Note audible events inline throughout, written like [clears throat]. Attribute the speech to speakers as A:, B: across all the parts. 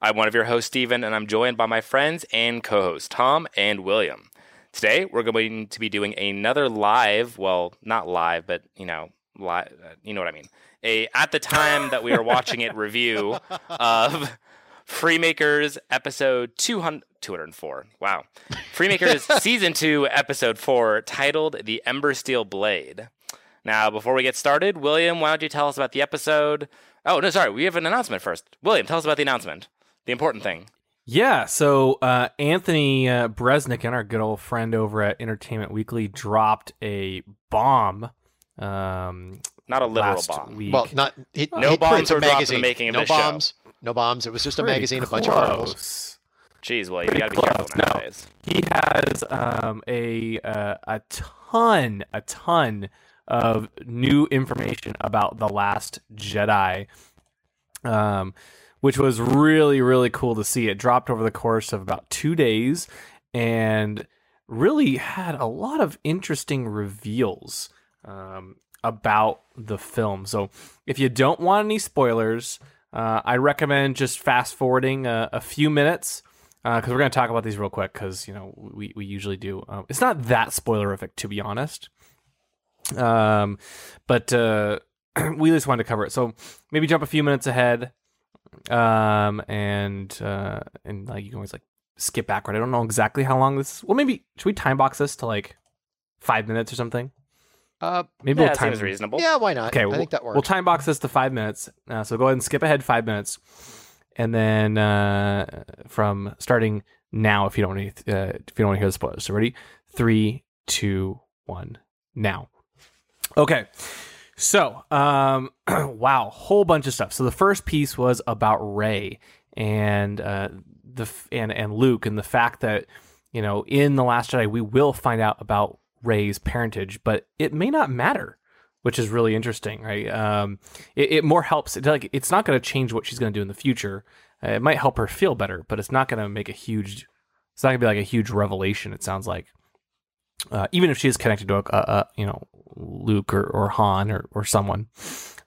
A: I'm one of your hosts, Steven, and I'm joined by my friends and co hosts, Tom and William. Today, we're going to be doing another live, well, not live, but, you know, live, uh, you know what I mean. A, at the time that we are watching it, [laughs] review of Freemakers episode 200, 204. Wow. Freemakers [laughs] season 2, episode 4, titled The Ember Steel Blade. Now, before we get started, William, why don't you tell us about the episode? Oh, no, sorry, we have an announcement first. William, tell us about the announcement. The important thing.
B: Yeah, so uh, Anthony uh, Bresnick and our good old friend over at Entertainment Weekly dropped a bomb. Um,
A: Not a literal
B: last
A: bomb.
B: Week.
C: Well, not he,
A: No
C: he
A: bombs
C: prints a
A: were dropped in the
C: magazine.
A: making of
C: no
A: this show.
C: bombs. No bombs. It was just a
B: Pretty
C: magazine, a bunch of articles.
B: close.
A: Jeez, William, you gotta be careful
B: No.
A: nowadays.
B: He has um, a uh, a ton, a ton of new information about the Last Jedi, um, which was really really cool to see. It dropped over the course of about two days, and really had a lot of interesting reveals um, about the film. So if you don't want any spoilers, uh, I recommend just fast forwarding a, a few minutes because we're going to talk about these real quick because you know we, we usually do. Um, it's not that spoilerific to be honest, um, but uh, [clears throat] we just wanted to cover it. So maybe jump a few minutes ahead, um, and uh, and like you can always like skip backward. I don't know exactly how long this. Well, maybe should we time box this to like five minutes or something?
C: Uh,
B: Maybe
A: Yeah,
B: we'll time
A: seems reasonable.
C: yeah, why not?
B: Okay,
C: I
B: we'll,
C: think that works.
B: We'll time box this to five minutes. Uh, so go ahead and skip ahead five minutes, and then uh, from starting now, if you don't want to, uh, if you don't want to hear the spoilers. So ready? Three, two, one, now. Okay. So, um, [clears throat] wow, whole bunch of stuff. So the first piece was about Rey and uh, the and and Luke and the fact that you know in the Last Jedi we will find out about Rey's parentage, but it may not matter, which is really interesting, right? Um, it, it more helps. It, like it's not going to change what she's going to do in the future. Uh, it might help her feel better, but it's not going to make a huge. It's not going to be like a huge revelation. It sounds like, uh, even if she is connected to a, a, you know Luke or, or Han or or someone.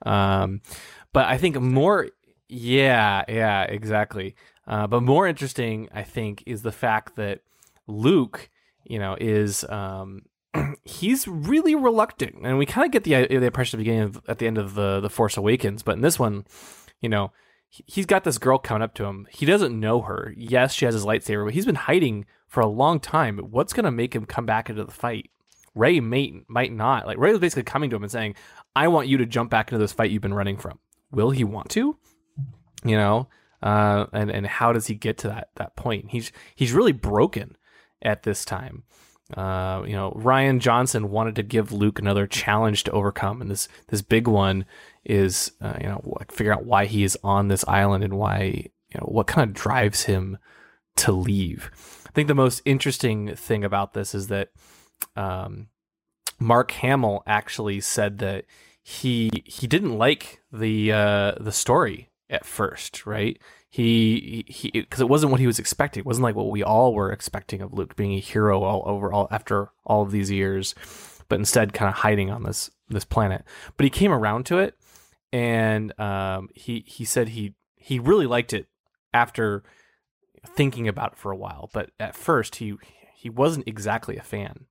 B: Um, but I think more, yeah, yeah, exactly. Uh, but more interesting, I think, is the fact that Luke, you know, is um, [clears throat] he's really reluctant, and we kind of get the the impression at the beginning of, at the end of the the Force Awakens, but in this one, you know, he- he's got this girl coming up to him. He doesn't know her. Yes, she has his lightsaber, but he's been hiding for a long time. What's gonna make him come back into the fight? Rey might might not. Like Rey was basically coming to him and saying, "I want you to jump back into this fight you've been running from." Will he want to? You know, uh, and and how does he get to that that point? He's he's really broken at this time. Uh, you know, Rian Johnson wanted to give Luke another challenge to overcome, and this this big one is uh, you know figure out why he is on this island and why you know what kind of drives him to leave. I think the most interesting thing about this is that um, Mark Hamill actually said that he he didn't like the uh, the story at first, right? He he because it wasn't what he was expecting. It wasn't like what we all were expecting of Luke being a hero all over all after all of these years, but instead kind of hiding on this this planet. But he came around to it, and um, he he said he he really liked it after thinking about it for a while. But at first, he he wasn't exactly a fan,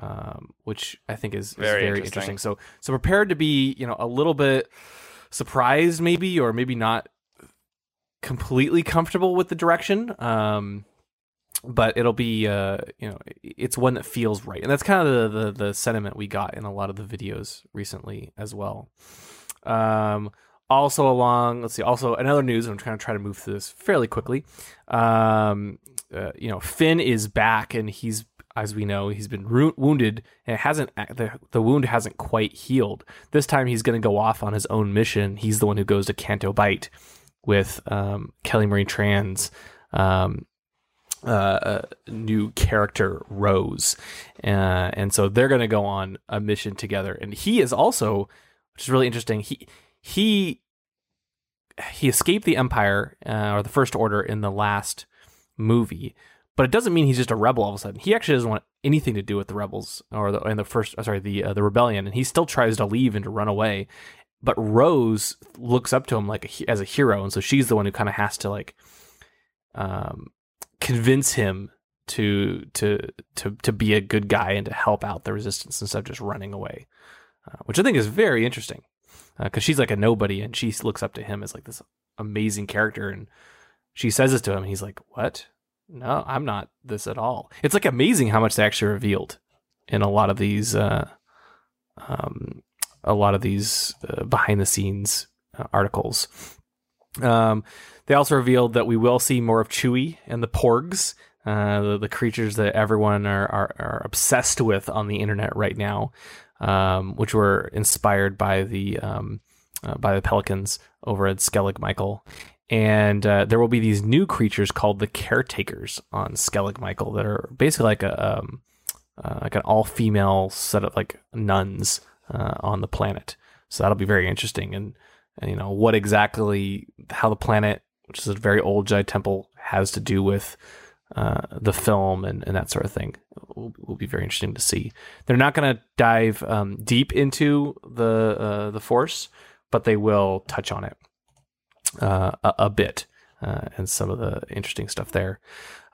B: um, which I think is, is
A: Very
B: very,
A: interesting.
B: interesting. So so prepared to be you know a little bit surprised maybe or maybe not completely comfortable with the direction. Um, but it'll be uh, you know it's one that feels right, and that's kind of the, the the sentiment we got in a lot of the videos recently as well. Um, also along, let's see. Also another news. I'm trying to try to move through this fairly quickly. Um, uh, you know, Finn is back, and he's as we know, he's been wounded, and it hasn't the the wound hasn't quite healed. This time, he's going to go off on his own mission. He's the one who goes to Canto Bight with um, Kelly Marie Tran's um, uh, new character Rose, uh, and so they're going to go on a mission together. And he is also, which is really interesting. He he he escaped the Empire uh, or the First Order in the last movie, but it doesn't mean he's just a rebel all of a sudden. He actually doesn't want anything to do with the rebels or the and the first uh, sorry the uh, the rebellion, and he still tries to leave and to run away. But Rose looks up to him like a, as a hero, and so she's the one who kind of has to like um, convince him to to to to be a good guy and to help out the resistance instead of just running away, uh, which I think is very interesting because she's like a nobody and she looks up to him as like this amazing character and she says this to him and he's like what? No i'm not this at all. It's like amazing how much they actually revealed in a lot of these uh um a lot of these uh, behind the scenes uh, articles. Um they also revealed that we will see more of chewie and the porgs uh, the, the creatures that everyone are, are, are obsessed with on the internet right now um, which were inspired by the um, uh, by the pelicans over at Skellig Michael. And uh, there will be these new creatures called the caretakers on Skellig Michael that are basically like a um, uh, like an all female set of like nuns uh, on the planet. So that'll be very interesting. And, and you know what exactly how the planet, which is a very old Jedi temple, has to do with uh, the film and, and that sort of thing will, will be very interesting to see. They're not going to dive um, deep into the uh, the Force, but they will touch on it uh, a, a bit uh, and some of the interesting stuff there.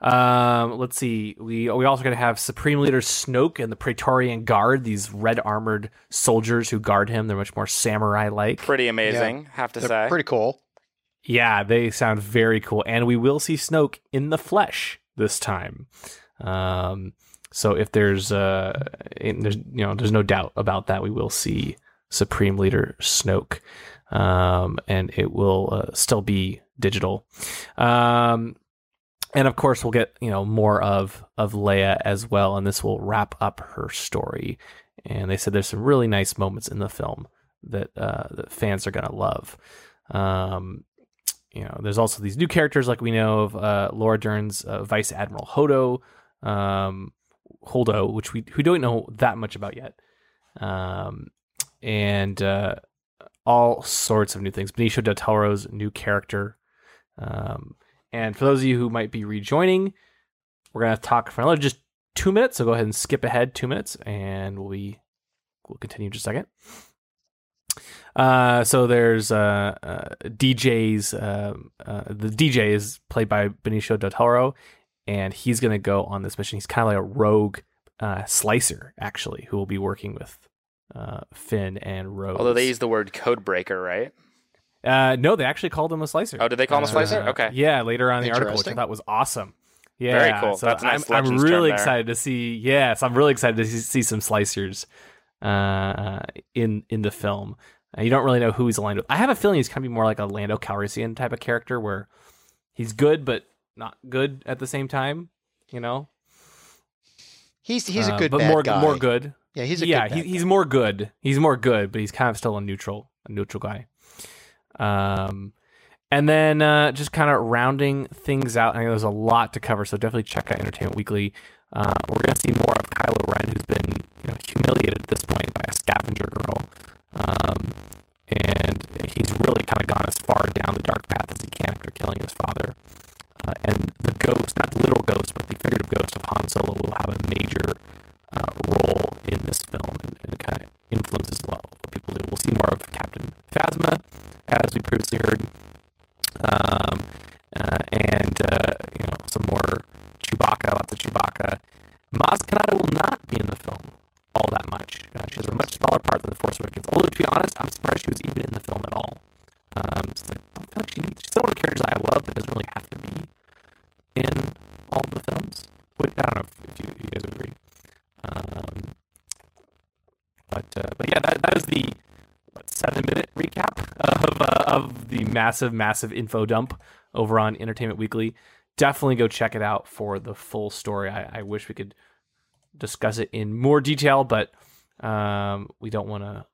B: Um, let's see. We we also going to have Supreme Leader Snoke and the Praetorian Guard. These red armored soldiers who guard him. They're much more samurai like.
A: Pretty amazing, have to
C: They're
A: say.
C: pretty cool.
B: Yeah, they sound very cool, and we will see Snoke in the flesh this time. Um, so if there's uh, there's you know there's no doubt about that, we will see Supreme Leader Snoke, um, and it will uh, still be digital. Um, and of course, we'll get you know more of of Leia as well, and this will wrap up her story. And they said there's some really nice moments in the film that uh, that fans are gonna love. Um, you know, there's also these new characters like we know of uh, Laura Dern's uh, Vice Admiral Hodo, um, Holdo, which we who don't know that much about yet, um, and uh, all sorts of new things. Benicio del Toro's new character, um, and for those of you who might be rejoining, we're gonna talk for another just two minutes. So go ahead and skip ahead two minutes, and we'll be we'll continue in just a second. Uh, so there's uh, uh, DJ's um uh, the DJ is played by Benicio del Toro, and he's gonna go on this mission. He's kind of like a rogue uh, slicer, actually, who will be working with uh, Finn and Rose.
A: Although they use the word code breaker, right?
B: uh, no, they actually called him a slicer.
A: Oh, did they call him a slicer?
B: Uh,
A: Okay.
B: Yeah, later on in the article, which I thought was awesome. Yeah,
A: Very cool.
B: So
A: That's nice
B: I'm, I'm really excited to see. Yes, I'm really excited to see, see some slicers uh, in in the film. Uh, you don't really know who he's aligned with. I have a feeling he's kind of be more like a Lando Calrissian type of character, where he's good but not good at the same time. You know,
C: He's he's a
B: Uh,
C: good
B: but
C: bad
B: more
C: guy.
B: more good.
C: Yeah, he's a
B: yeah,
C: good
B: he, he's more good. He's more good, but he's kind of still a neutral, a neutral guy. Um, and then uh, just kind of rounding things out. I know there's a lot to cover, so definitely check out Entertainment Weekly. Uh, we're gonna see more of Kylo Ren, who's been you know humiliated at this point by a scavenger girl, um, and he's really kind of gone as far down the dark path as he can after killing his father. Uh, and the ghost, not the literal ghost, but the figurative ghost of Han Solo, will have a major uh, role in this film and, and kind of influences a lot what people do. We'll see more of Captain Phasma, as we previously heard, um, uh, and uh, you know some more Chewbacca, lots of Chewbacca. Maz Kanata will not be in the film all that much. Uh, she has a much smaller part than the Force Awakens. Although to be honest, I'm surprised she was even in the film at all. Um, it's like, feel like she needs. She's one of the characters I love that doesn't really have to be in all the films. But I don't know if, if you, you guys agree. Um, but uh, but yeah, that, that is the what, seven minute recap of uh, of the massive massive info dump over on Entertainment Weekly. Definitely go check it out for the full story. I, I wish we could discuss it in more detail, but um, we don't want to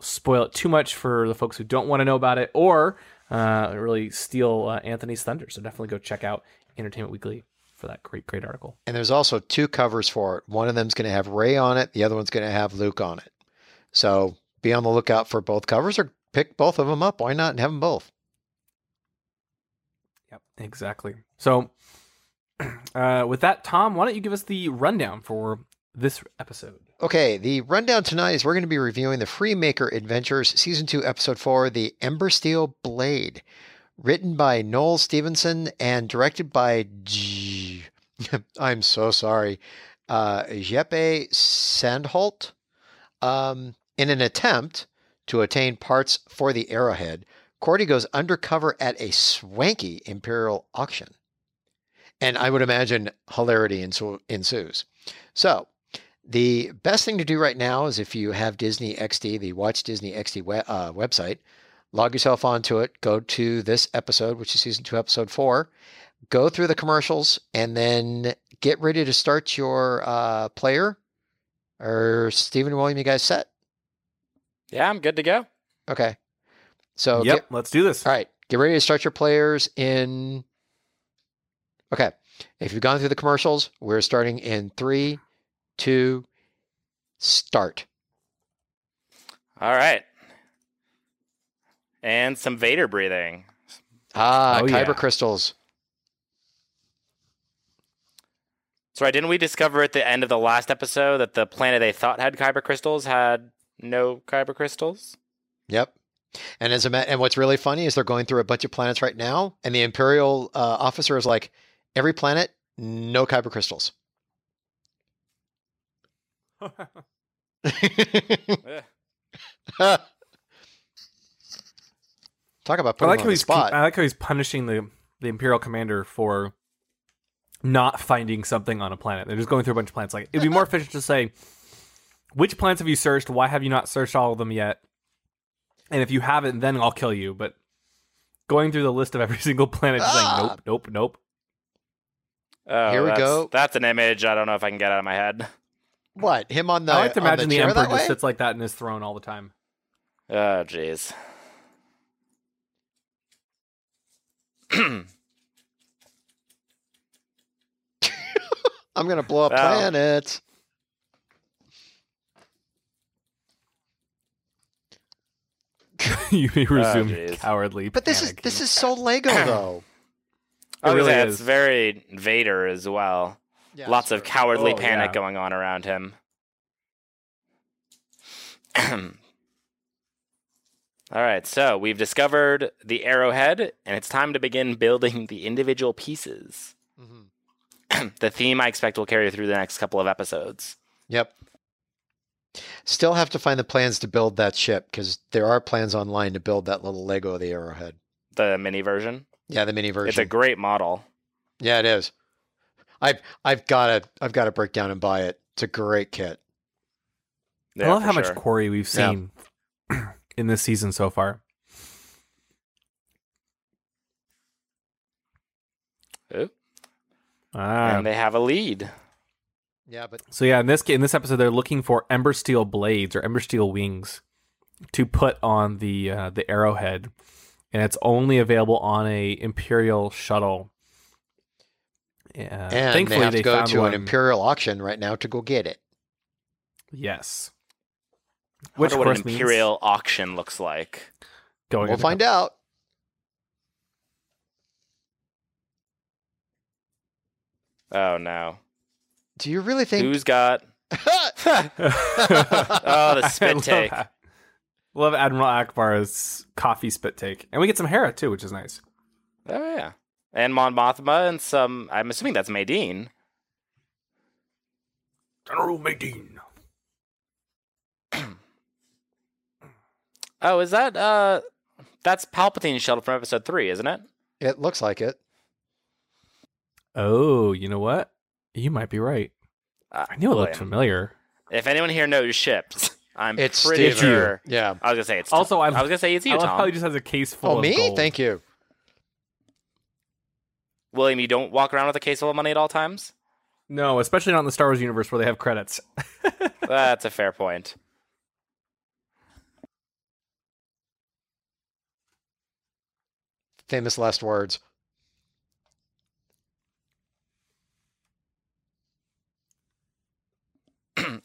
B: spoil it too much for the folks who don't want to know about it or uh, really steal uh, Anthony's thunder. So definitely go check out Entertainment Weekly for that great great article.
C: And there's also two covers for it. One of them's going to have Rey on it. The other one's going to have Luke on it. So be on the lookout for both covers, or pick both of them up. Why not and have them both?
B: Yep, exactly. So, uh, with that, Tom, why don't you give us the rundown for this episode?
C: Okay, the rundown tonight is we're going to be reviewing the Freemaker Adventures, Season 2, Episode 4, The Ember Steel Blade. Written by Noel Stevenson and directed by G- [laughs] I'm so sorry. Uh, Jeppe Sandholt. Um, in an attempt to attain parts for the Arrowhead, Kordi goes undercover at a swanky Imperial auction. And I would imagine hilarity ensu- ensues. So, the best thing to do right now is if you have Disney XD, the Watch Disney XD we- uh, website, log yourself onto it, go to this episode, which is season two, episode four, go through the commercials, and then get ready to start your uh, player. Or Stephen and William, you guys set?
A: Yeah, I'm good to go.
C: Okay. So
B: yep,
C: get,
B: let's do this.
C: all right, get ready to start your players in. Okay, if you've gone through the commercials, we're starting in three, two, start.
A: All right. And some Vader breathing.
C: Ah,
B: Oh,
C: kyber
B: yeah.
C: crystals.
A: So, right, didn't we discover at the end of the last episode that the planet they thought had kyber crystals had no kyber crystals?
C: Yep. And as a ma- and what's really funny is they're going through a bunch of planets right now, and the Imperial uh, officer is like, every planet, no kyber crystals. [laughs] Talk about
B: I like how he's
C: spot.
B: I like how he's punishing the the Imperial commander for not finding something on a planet. They're just going through a bunch of planets. Like it'd be more [laughs] efficient to say, which planets have you searched? Why have you not searched all of them yet? And if you haven't, then I'll kill you. But going through the list of every [laughs] single planet,
C: Ah!
B: saying nope, nope, nope.
A: Oh,
C: Here we
A: that's-
C: go.
A: That's an image I don't know if I can get out of my head.
C: what him on the?
B: I like to imagine the,
C: chair
B: Emperor just sits like that in his throne all the time.
A: Oh, jeez. [clears throat]
C: I'm gonna blow up
A: Wow.
C: planets. [laughs]
B: you may resume oh,
A: jeez.
B: cowardly.
C: But this is this is so Lego though.
A: I was
B: really
A: gonna say,
B: is.
A: it's very Vader as well.
C: Yeah,
A: Lots of cowardly
B: Oh,
A: panic
B: yeah.
A: going on around him. [clears throat] All right, so we've discovered the arrowhead, and it's time to begin building the individual pieces.
C: Mhm. [clears throat]
A: the theme I expect will carry through the next couple of episodes.
C: Yep. Still have to find the plans to build that ship because there are plans online to build that little Lego of the Arrowhead.
A: The mini version.
C: Yeah, the mini version.
A: It's a great model.
C: yeah, it is. I've I've got to I've got to break down and buy it. It's a great kit.
A: Yeah,
B: I love how
A: sure.
B: much quarry we've
C: Yeah.
B: seen [clears throat] in this season so far.
A: Ooh,
B: Ah.
A: and they have a lead.
C: Yeah, but
B: So yeah, in this ca- in this episode, they're looking for ember steel blades or ember steel wings to put on the uh, the arrowhead, and it's only available on a imperial shuttle. Uh,
C: and they have to go
B: found
C: to
B: one.
C: an imperial auction right now to go get it.
B: Yes,
A: I
B: which
A: wonder what an
B: course means
A: imperial auction looks like.
B: going.
C: We'll find out.
A: Oh no,
C: Do you really think?
A: who's got? [laughs] [laughs]
B: oh,
A: the spit [laughs] take.
B: Love Admiral Ackbar's coffee spit take, and we get some Hera too, which is nice.
A: Oh yeah, and Mon Mothma and some. I'm assuming that's Madine.
B: General Madine. [clears throat]
A: Oh, is that uh? That's Palpatine's shuttle from Episode Three, isn't it?
C: it looks like it.
B: Oh, you know what? You might be right.
A: Uh,
B: I knew it looked familiar.
A: If anyone here knows ships, I'm
C: It's
A: pretty
C: Steven.
A: sure.
C: Yeah.
A: I was gonna say it's
B: Also,
A: Tom.
B: I'm-
A: I was gonna say it's you,
B: love
A: Tom.
B: he just has a case full of money.
C: Oh,
B: of
C: me?
B: gold.
C: Thank you.
A: William, you don't walk around with a case full of money at all times.
B: No, especially not in the Star Wars universe where they have credits. [laughs]
A: That's a fair point.
C: Famous last words.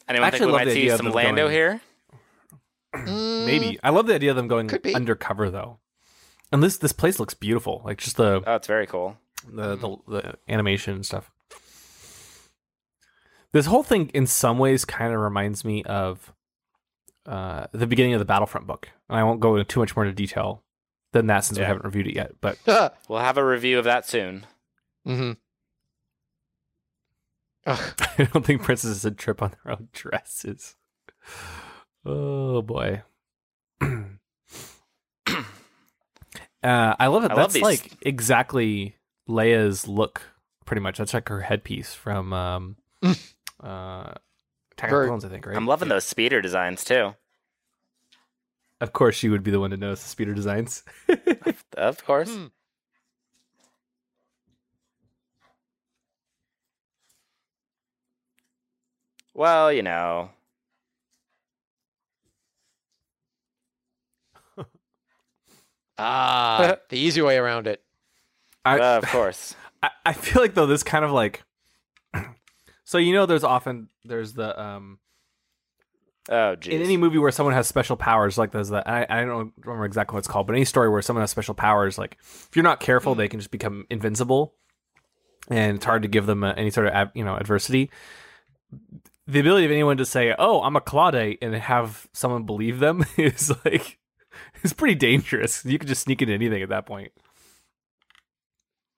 A: Anyone
B: actually
A: think we
B: love
A: might
B: the
A: see
B: idea of
A: some Lando
B: going-
A: here?
C: Mm,
B: Maybe I love the idea of them going undercover though. And this this place looks beautiful, like just the
A: Oh, it's very cool.
B: the, the the animation and stuff. This whole thing, in some ways, kind of reminds me of uh, the beginning of the Battlefront book. And I won't go into too much more into detail than that since we haven't reviewed it yet. But [laughs]
A: We'll have a review of that soon.
C: hmm Ugh, [laughs]
B: I don't think princesses should trip on their own dresses. Oh boy. [clears throat] uh, I love it.
A: I love
B: That's
A: these-
B: like exactly Leia's look, pretty much. That's like her headpiece from um, uh, Attack of the
C: Very-
B: Clones, I think, right?
A: I'm loving those speeder designs too.
B: Of course, she would be the one to notice the speeder designs. [laughs]
A: Of course.
C: Hmm.
A: Well, you know, [laughs]
C: ah, [laughs] the easy way around it.
B: I,
A: uh, of course. [laughs]
B: I, I feel like though this kind of like, [clears throat] so you know, there's often there's the um
A: Oh, geez.
B: in any movie where someone has special powers, like there's the I, I don't remember exactly what it's called, but any story where someone has special powers, like if you're not careful, they can just become invincible, and it's hard to give them uh any sort of you know adversity. The ability of anyone to say, "Oh, I'm a Claudate," and have someone believe them [laughs] is like is pretty dangerous. You could just sneak into anything at that point.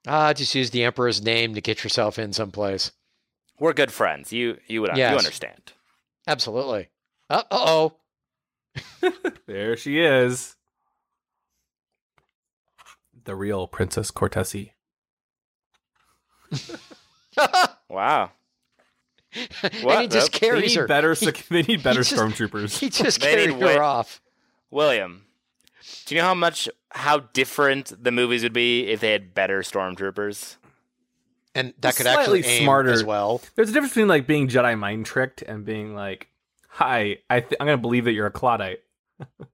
C: Ah, just use the Emperor's name to get yourself in someplace.
A: We're good friends. You you would
C: Yes.
A: you understand.
C: Absolutely. Uh oh. [laughs]
B: There she is, the real Princess Cortesi. [laughs]
A: Wow. [laughs]
C: and he just
A: They
B: They
C: carries
B: need
C: her.
B: better.
C: He-
B: they need better
C: just-
B: stormtroopers.
C: He just
A: They need
C: carried her
A: way-
C: off.
A: William, do you know how much how different the movies would be if they had better stormtroopers?
C: And that could
B: Slightly
C: actually aim
B: smarter.
C: as well.
B: There's a difference between like being Jedi mind tricked and being like, "Hi, I th- I'm gonna believe that you're a Claudite." [laughs]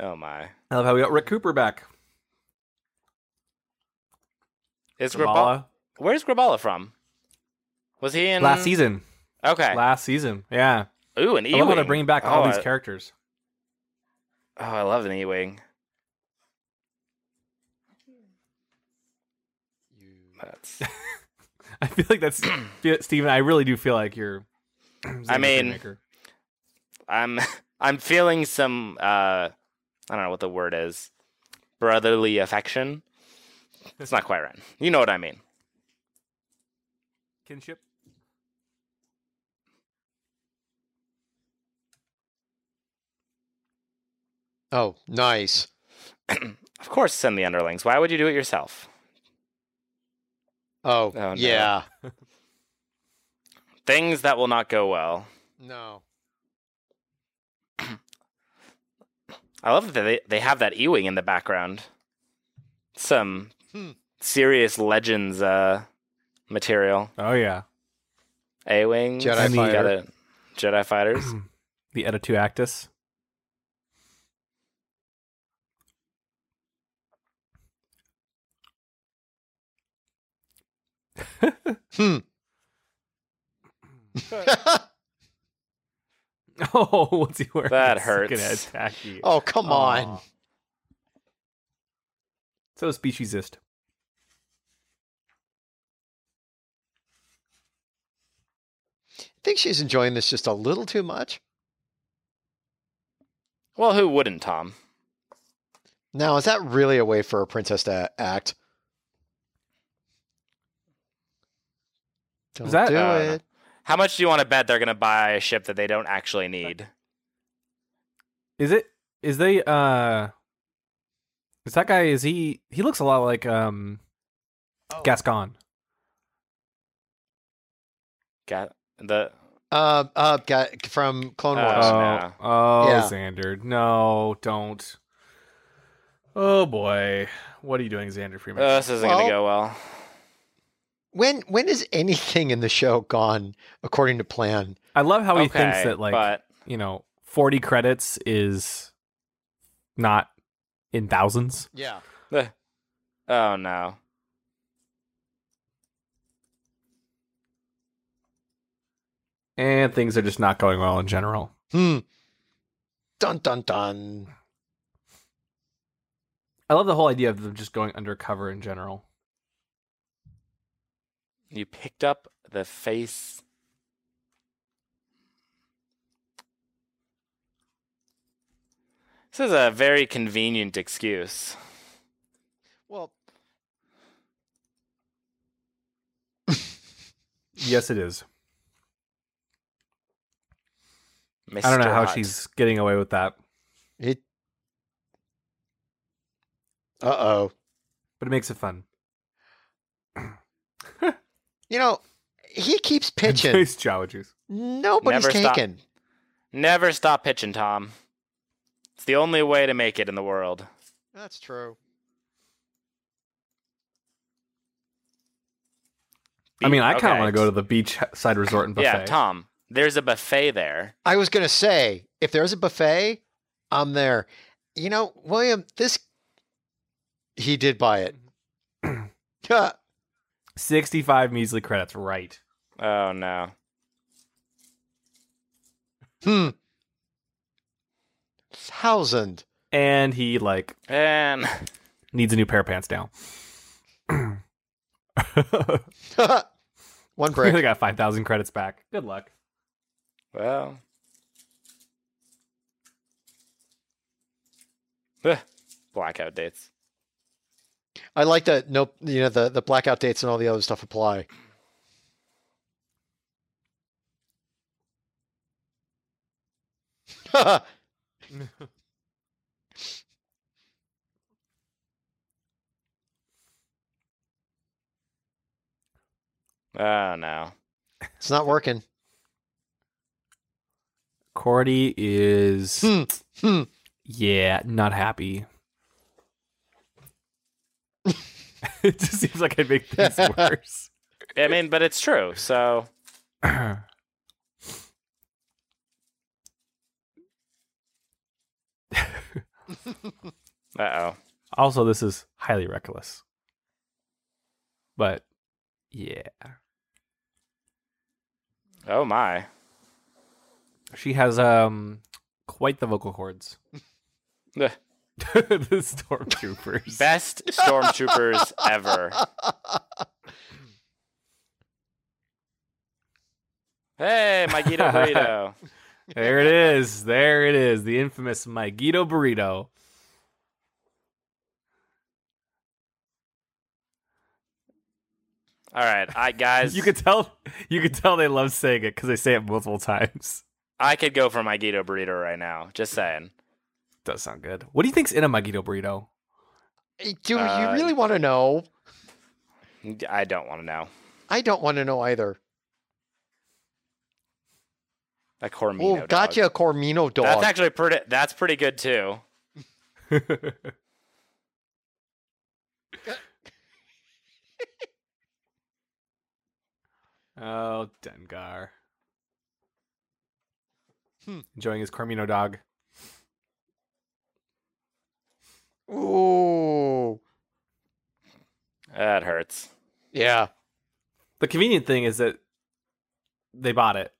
A: Oh my.
B: I love how we got Rick Cooper back.
A: Is
B: Graballa?
A: Where's Graballa from? Was he in
B: last season.
A: Okay.
B: Last season, yeah.
A: Ooh, an
B: I love how they're bringing back all
A: oh,
B: these
A: I-
B: characters.
A: Oh, I love an E-wing. That's. [laughs]
B: I feel like that's [clears throat] Steven. I really do feel like you're. [clears throat]
A: I mean-
B: Maker.
A: I'm [laughs] I'm feeling some uh I don't know what the word is. Brotherly affection. It's not quite right. You know what I mean.
B: kinship.
C: Oh, nice. [clears throat]
A: Of course send the underlings. Why would you do it yourself?
C: Oh, oh
A: no.
C: yeah. [laughs]
A: Things that will not go well.
C: No. [clears throat]
A: I love that they, they have that E-wing in the background. Some. Serious legends uh material.
B: Oh yeah,
A: A-wing,
C: Jedi
A: you
C: fighter.
A: Jedi fighters. [clears throat]
B: the Editu Actus.
C: Hmm. [laughs]
B: Oh, what's he wearing?
A: That
B: It's
A: hurts.
B: gonna attack you.
C: oh, come on.
B: Aw. So speciesist.
C: I think she's enjoying this just a little too much.
A: Well, who wouldn't, Tom?
C: Now, is that really a way for a princess to act? Don't
B: that-
C: do
A: uh,
C: it.
A: How much do you want to bet they're gonna buy a ship that they don't actually need?
B: Is it? Is they? uh Is that guy? Is he? He looks a lot like um
C: Oh.
B: Gascon.
A: Got the
C: Uh, uh, got from Clone
A: Uh,
C: Wars.
A: Oh,
B: oh,
A: no.
B: oh,
C: Yeah.
B: Zander, no, don't. Oh boy, what are you doing, Zander Freeman?
A: uh, this isn't
C: Well-
A: gonna go well.
C: when when is anything in the show gone according to plan?
B: I love how he
A: okay,
B: thinks that like
A: but
B: you know, forty credits is not in thousands.
C: Yeah. [laughs]
A: Oh no.
B: And things are just not going well in general.
C: Hmm. Dun dun dun.
B: I love the whole idea of them just going undercover in general.
A: You picked up the face This is a very convenient excuse.
C: Well, [laughs]
B: Yes, it is.
A: Mr.
B: I don't know how
A: Hot.
B: she's getting away with that,
C: it. Uh oh.
B: but it makes it fun.
C: You know, he keeps [laughs] pitching.
B: Nice Jawa Juice.
C: Nobody's
A: Never stop. Never stop pitching, Tom. It's the only way to make it in the world.
C: That's true.
B: I mean, I kind of
A: Okay.
B: want to go to the beachside resort and buffet.
A: Yeah, Tom. There's a buffet there.
C: I was gonna say, if there's a buffet, I'm there. You know, William, this he did buy it. Huh. [clears throat] [laughs]
B: 65 measly credits, right.
A: Oh no.
C: hmm. Thousand.
B: And he, like,
A: And
B: needs a new pair of pants now. [laughs]
C: One [laughs]
B: they
C: brick.
B: got 5,000 credits back. Good luck.
A: well. Ugh, Blackout dates.
C: I like that. No, you know the the blackout dates and all the other stuff apply. [laughs]
A: Oh [laughs] no.
C: it's not working.
B: Kordi is,
C: Hmm. Hmm.
B: yeah, not happy. [laughs] it just seems like I'd make things [laughs] worse.
A: I mean, but it's true. So [clears throat] [laughs] uh oh.
B: also, this is highly reckless. But, yeah.
A: Oh my.
B: She has um quite the vocal cords. [laughs] The stormtroopers.
A: Best stormtroopers ever. [laughs] Hey, my Guido burrito.
B: There it is. There it is. The infamous Maiguito burrito.
A: All right, I guys.
B: You could tell. You could tell they love saying it because they say it multiple times.
A: I could go for my Guido burrito right now. Just saying.
B: Does sound good. What do you think's in a Maiguito burrito?
C: Do
A: Uh,
C: you really want to know?
A: I don't want to know.
C: I don't want to know either.
A: A Cormino.
C: Oh,
A: dog.
C: gotcha, a Cormino dog.
A: That's actually pretty. That's pretty good too. [laughs]
B: oh, Dengar.
C: Hmm.
B: Enjoying his Cormino dog.
C: Ooh,
A: That hurts.
C: yeah.
B: The convenient thing is that they bought it.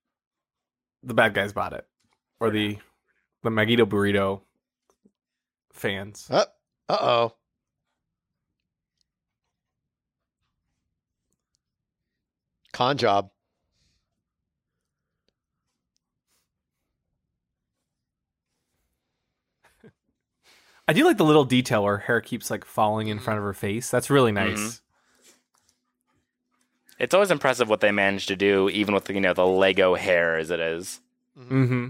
B: The bad guys bought it, or the the Maguito burrito fans.
C: Uh oh. Con job.
B: I do like the little detail where her hair keeps like falling in front of her face. That's really nice.
A: It's always impressive what they manage to do, even with you know the Lego hair as it is.
B: Mm-hmm.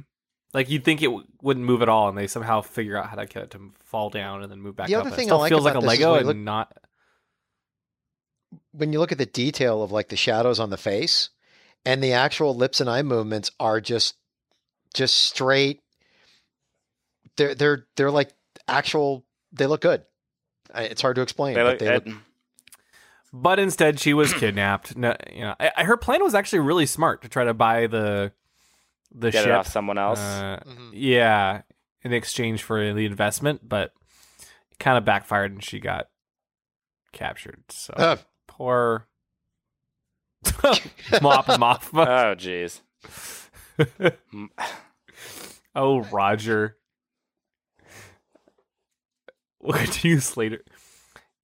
B: Like you'd think it w- wouldn't move at all, and they somehow figure out how to get it to fall down and then move back
C: The
B: up.
C: other
B: and it
C: thing I
B: still
C: like
B: feels like a
C: about this is
B: Lego
C: when
B: and
C: you look-
B: not.
C: When you look at the detail of like the shadows on the face and the actual lips and eye movements are just just straight they're they're they're like actual they look good. It's hard to explain,
A: They
C: but
A: look,
C: they look
A: it-
B: But instead, she was kidnapped. No, you know, I, I- her plan was actually really smart to try to buy the the
A: get
B: ship.
A: it off someone else.
B: Uh,
C: Mhm.
B: yeah, in exchange for the investment, but it kind of backfired, and she got captured. So
C: Uh,
B: poor [laughs] Mop [laughs] Mothma.
A: oh jeez. [laughs]
B: oh, Roger. Look at you, Slater.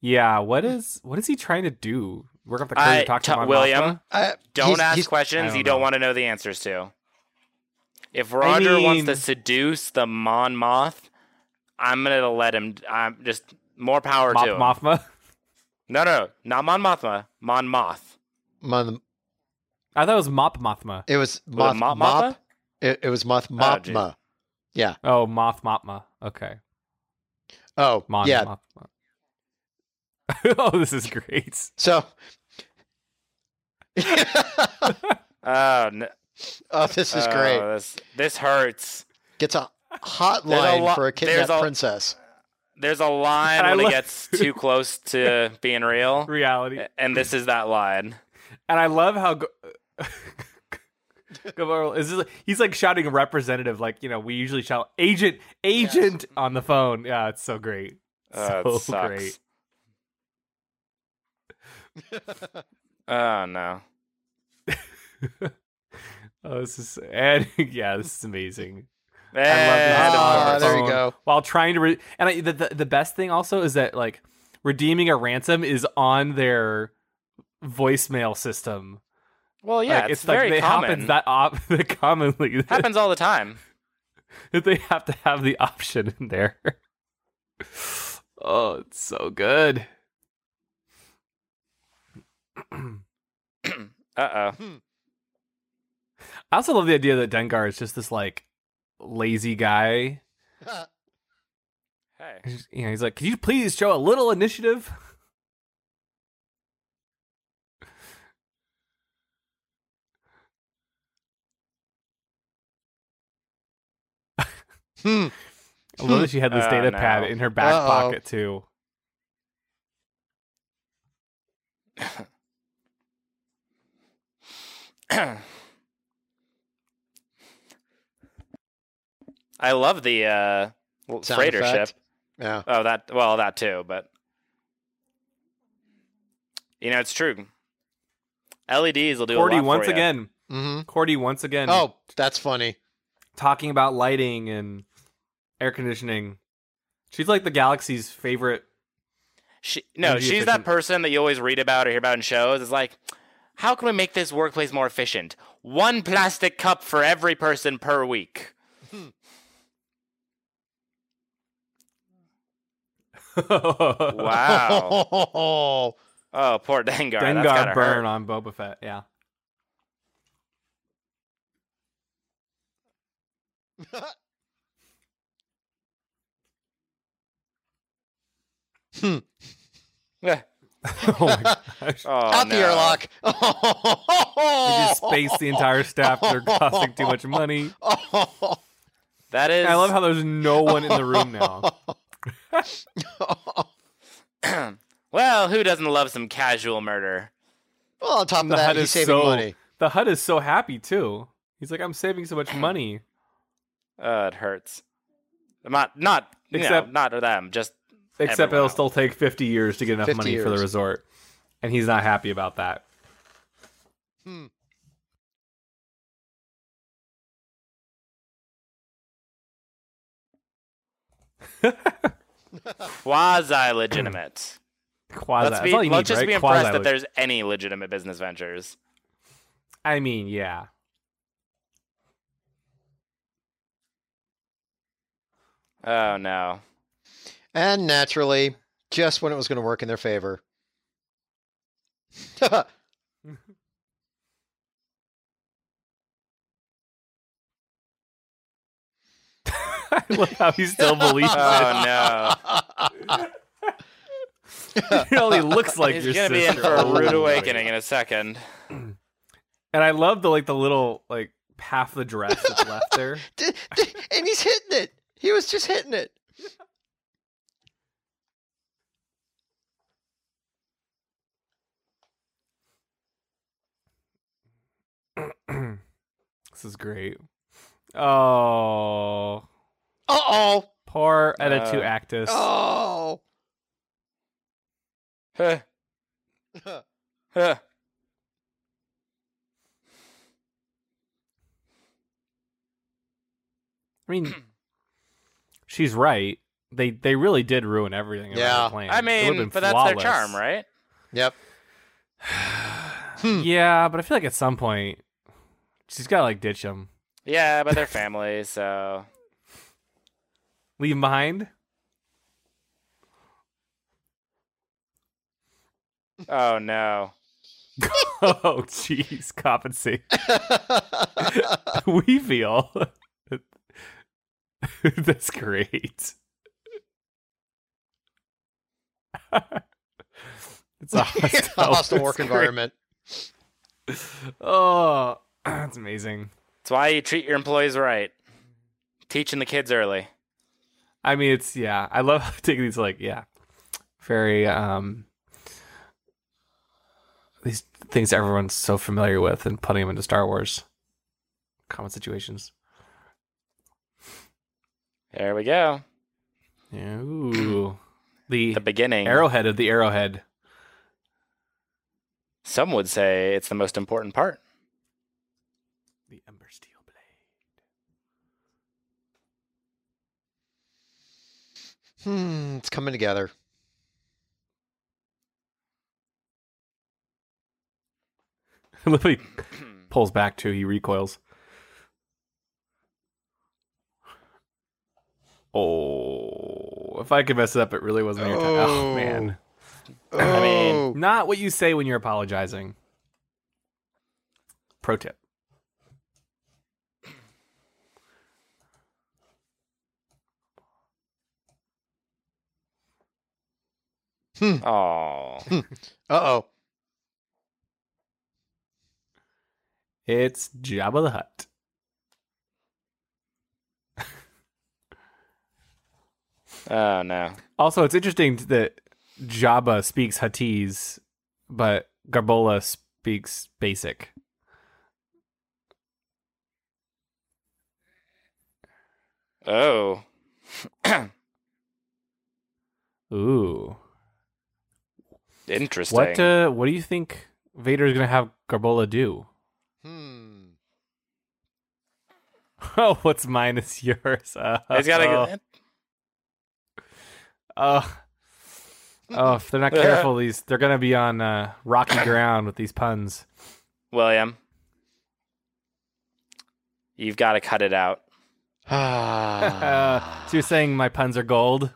B: Yeah, what is what is he trying to do? Work up the courage
A: I,
B: to talk to
A: t- William,
B: Mothma?
C: Uh,
A: don't
C: he's-
A: ask
C: he's-
A: questions
B: don't
A: you don't want to know the answers to. If Roger wants to seduce the Mon Moth, I'm gonna let him. I'm just more power
B: Mop
A: to him.
B: Mothma.
A: No, no, not Mon Mothma. Mon Moth.
C: Mon-
B: I thought it was Mop Mothma.
C: it was
A: Was
C: moth,
A: it Mop
C: mop. It, it was moth
A: Oh,
C: yeah.
B: Oh, Moth Mopma. Okay.
C: Oh,
B: Mon
C: yeah.
B: Mothma. [laughs] oh, this is great.
C: So. [laughs] [laughs]
A: Oh, no,
C: oh, this is
A: oh,
C: great.
A: This this hurts.
C: Gets a hotline
A: lo-
C: for a kidnapped
A: a-
C: princess.
A: There's a line
B: And I
A: when it gets too close to being real,
B: Reality.
A: and this is that line.
B: And I love how Go- is just, he's like shouting a representative, like you know we usually shout agent, agent on the phone. Yeah, it's so great,
A: Oh,
B: so
A: it sucks.
B: great.
A: Oh [laughs] no. [laughs]
B: Oh, this is and [laughs] yeah, this is amazing.
A: And
B: love
C: Ah,
B: the
C: there you go.
B: While trying to, re- and I, the, the the best thing also is that like redeeming a ransom is on their voicemail system.
A: Well, yeah,
B: Like,
A: it's,
B: like
A: very
B: it
A: common.
B: happens that op- commonly that,
A: happens all the time.
B: that they have to have the option in there. oh, it's so good. [clears throat]
A: Uh oh.
B: I also love the idea that Dengar is just this like lazy guy. [laughs]
A: Hey.
B: He's just- You know, he's like, "Can you please show a little initiative?" [laughs]
C: Hmm.
B: I love that she had this
A: Oh,
B: data
A: no.
B: pad in her back
C: Uh-oh.
B: pocket too. [laughs]
A: I love the uh,
C: Sound
A: freighter
C: effect.
A: ship.
C: Yeah.
A: Oh, that well, that too, but you know it's true. LEDs will do a
B: Kordi
A: lot
B: once
A: for ya.
B: again.
C: hmm
B: Kordi once again.
C: Oh, that's funny.
B: talking about lighting and air conditioning. She's like the galaxy's favorite.
A: She, no,
B: Energy
A: she's that person that you always read about or hear about in shows. It's like, how can we make this workplace more efficient? One plastic cup for every person per week. Hmm. Wow. [laughs]
C: Oh,
A: poor Dengar.
B: Dengar burn
A: hurt.
B: on Boba Fett. Yeah. [laughs] Hmm.
A: Yeah. [laughs]
B: oh my gosh.
A: Oh,
C: out the
A: no.
C: airlock. [laughs]
B: They just space the entire staff. They're costing too much money.
A: That is.
B: I love how there's no one in the room now. [laughs]
A: well, who doesn't love some casual murder?
C: well, on top of
B: The
C: that,
B: HUD
C: he's
B: is
C: saving
B: so
C: money.
B: the HUD is so happy too. He's like, I'm saving so much money.
A: Uh, it hurts. I'm Not, not, you
B: Except-
A: know, not to them. Just
B: Except it'll
A: else.
B: still take 50 years to get enough
C: 50
B: money for the resort, and he's not happy about that.
C: Hmm. [laughs]
A: quasi legitimate. [clears throat]
B: Quasi.
A: let's
B: that's
A: be,
B: all you
A: let's
B: need,
A: just
B: right?
A: be impressed
B: Quasi-
A: that there's any legitimate business ventures.
B: I mean, yeah.
A: Oh no.
C: And naturally, just when it was going to work in their favor. [laughs]
B: I love how he still believes
A: oh, [laughs]
B: it. Oh it.
A: no.
B: He only looks like
A: He's
B: your
A: gonna be in for a
B: Oh,
A: rude awakening in a second.
B: And I love the like the little like half the dress that's left there. [laughs]
C: D- d- and he's hitting it. He was just hitting it. [clears throat]
B: this is great. Oh,
C: Uh oh.
B: poor Editu
A: Uh,
B: Actus.
C: Oh.
A: Huh. [laughs] Huh.
B: I mean, she's right. They they really did ruin everything.
C: Yeah.
B: the plan.
A: I mean,
B: been
A: but that's their charm, right?
C: Yep. [sighs]
B: Yeah, but I feel like at some point she's got to like ditch them.
A: Yeah, but they're family, so [laughs]
B: leave him behind.
A: oh no. [laughs]
B: oh, jeez, compensate. [laughs] we feel that's great. it's a hostile,
C: A hostile work environment.
B: Oh, [clears throat] that's amazing.
A: That's why you treat your employees right. Teaching the kids early.
B: I mean, it's yeah. I love [laughs] taking these like yeah, very um these things everyone's so familiar with and putting them into Star Wars common situations.
A: There we go.
B: Ooh, [clears throat] the
A: The beginning.
B: arrowhead of the arrowhead.
A: Some would say it's the most important part.
B: The Ember Steel Blade.
C: Hmm, it's coming together. [laughs]
B: Look, he [clears throat] pulls back too. He recoils. Oh, if I could mess it up, it really wasn't your time. Oh
C: Oh.
B: man,
A: I mean-
C: Oh.
B: not what you say when you're apologizing. Pro tip.
A: Oh.
C: Uh-oh.
B: It's Jabba the Hutt.
A: Oh no.
B: Also, it's interesting that Jabba speaks Huttese, but Graballa speaks Basic.
A: Oh. [coughs]
B: Ooh.
A: Interesting.
B: What uh, what do you think Vader is gonna have Graballa do?
C: Hmm.
B: Oh, [laughs] what's mine is [laughs] yours. Uh,
A: He's got
B: oh,
A: to
B: oh, oh, if they're not [laughs] careful, these they're gonna be on uh, rocky [coughs] ground with these puns.
A: William. You've got to cut it out.
C: Ah.
B: Uh, so you're saying my puns are gold?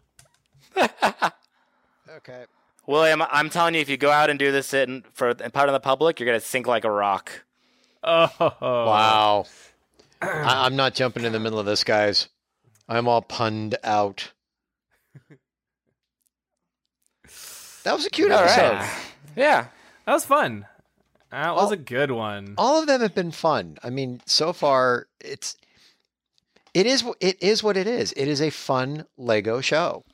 C: okay.
A: William, I'm telling you, if you go out and do this in for in part of the public, you're gonna sink like a rock.
B: Oh,
C: Wow. [clears throat] I, I'm not jumping in the middle of this, guys. I'm all punned out. That was a cute
A: All
C: episode.
A: right. Yeah.
B: That was fun. That was
C: Oh.
B: a good one.
C: All of them have been fun. I mean, so far it's it is it is what it is. It is a fun Lego show.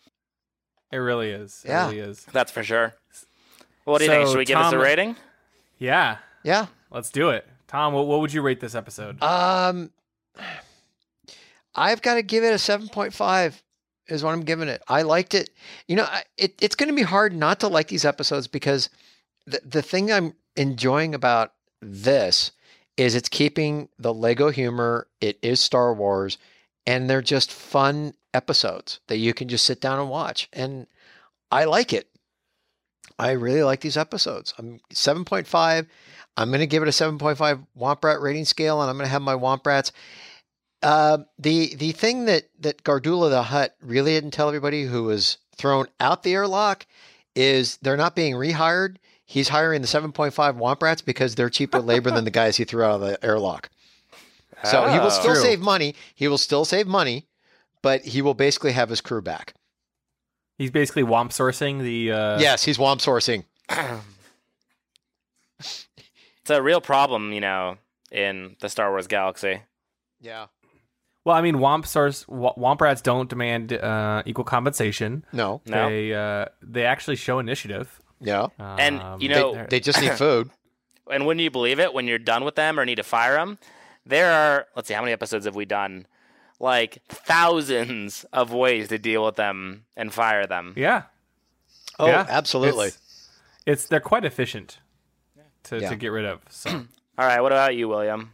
B: It really is. It
C: Yeah.
B: really is.
A: That's for sure. What do you think? Should we give this a rating?
B: Yeah,
C: Yeah.
B: let's do it. Tom, what, what would you rate this episode?
C: Um I've got to give it a 7.5 is what I'm giving it. I liked it. You know, it, it's going to be hard not to like these episodes because the, the thing I'm enjoying about this is it's keeping the Lego humor. It is Star Wars and they're just fun episodes that you can just sit down and watch. And I like it. I really like these episodes. I'm 7.5. I'm going to give it a 7.5 Womp Rat rating scale, and I'm going to have my Womp Rats. Uh, the the thing that that Gardula the Hut really didn't tell everybody who was thrown out the airlock is they're not being rehired. He's hiring the 7.5 Womp Rats because they're cheaper labor than the guys he threw out of the airlock. So he will
A: Oh.
C: still
B: True.
C: save money. He will still save money, but he will basically have his crew back.
B: He's basically womp sourcing the. Uh,
C: yes, he's Womp sourcing. [clears throat]
A: It's a real problem, you know, in the Star Wars galaxy.
C: Yeah.
B: Well, I mean, womp source womp rats don't demand uh, equal compensation.
C: No.
A: No.
B: They uh, they actually show initiative.
C: Yeah.
A: And,
B: Um,
A: you know-
B: they're-
C: They just need [laughs] food.
A: And wouldn't you believe it? When you're done with them or need to fire them, there are let's see, how many episodes have we done? Like thousands of ways to deal with them and fire them.
B: yeah.
C: Oh,
B: yeah,
C: absolutely.
B: It's, it's they're quite efficient to,
C: Yeah.
B: to get rid of. So [clears throat]
A: All right, what about you, William?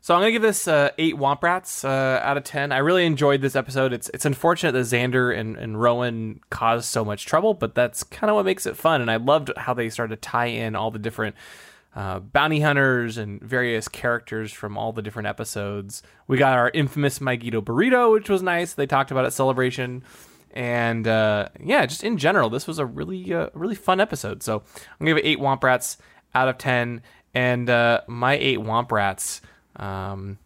B: So I'm gonna give this uh, eight Womp Rats uh, out of ten. I really enjoyed this episode. It's it's unfortunate that Zander and, and Rowan caused so much trouble, but that's kind of what makes it fun. And I loved how they started to tie in all the different uh, bounty hunters and various characters from all the different episodes. We got our infamous Maiguito burrito, which was nice. They talked about at Celebration. And uh, yeah, just in general, this was a really, uh, really fun episode. So I'm gonna give it eight Womp Rats out of ten. And uh, my eight Womp Rats, um,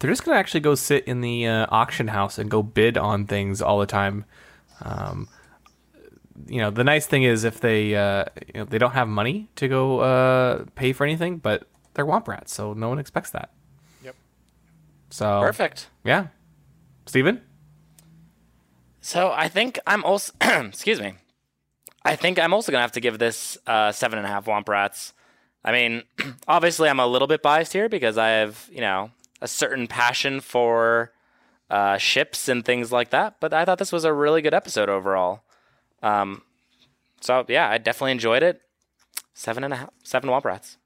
B: they're just gonna actually go sit in the uh, auction house and go bid on things all the time. Um, you know, the nice thing is if they uh, you know they don't have money to go uh, pay for anything, but they're Womp Rats, so no one expects that.
A: Yep.
B: So
A: Perfect.
B: Yeah, Steven?
A: So I think I'm also [clears throat] excuse me. I think I'm also gonna have to give this uh, seven and a half Womp Rats. I mean, [clears throat] obviously I'm a little bit biased here because I have you know a certain passion for uh, ships and things like that. But I thought this was a really good episode overall. Um, so yeah, I definitely enjoyed it. Seven and a half, seven Womp Rats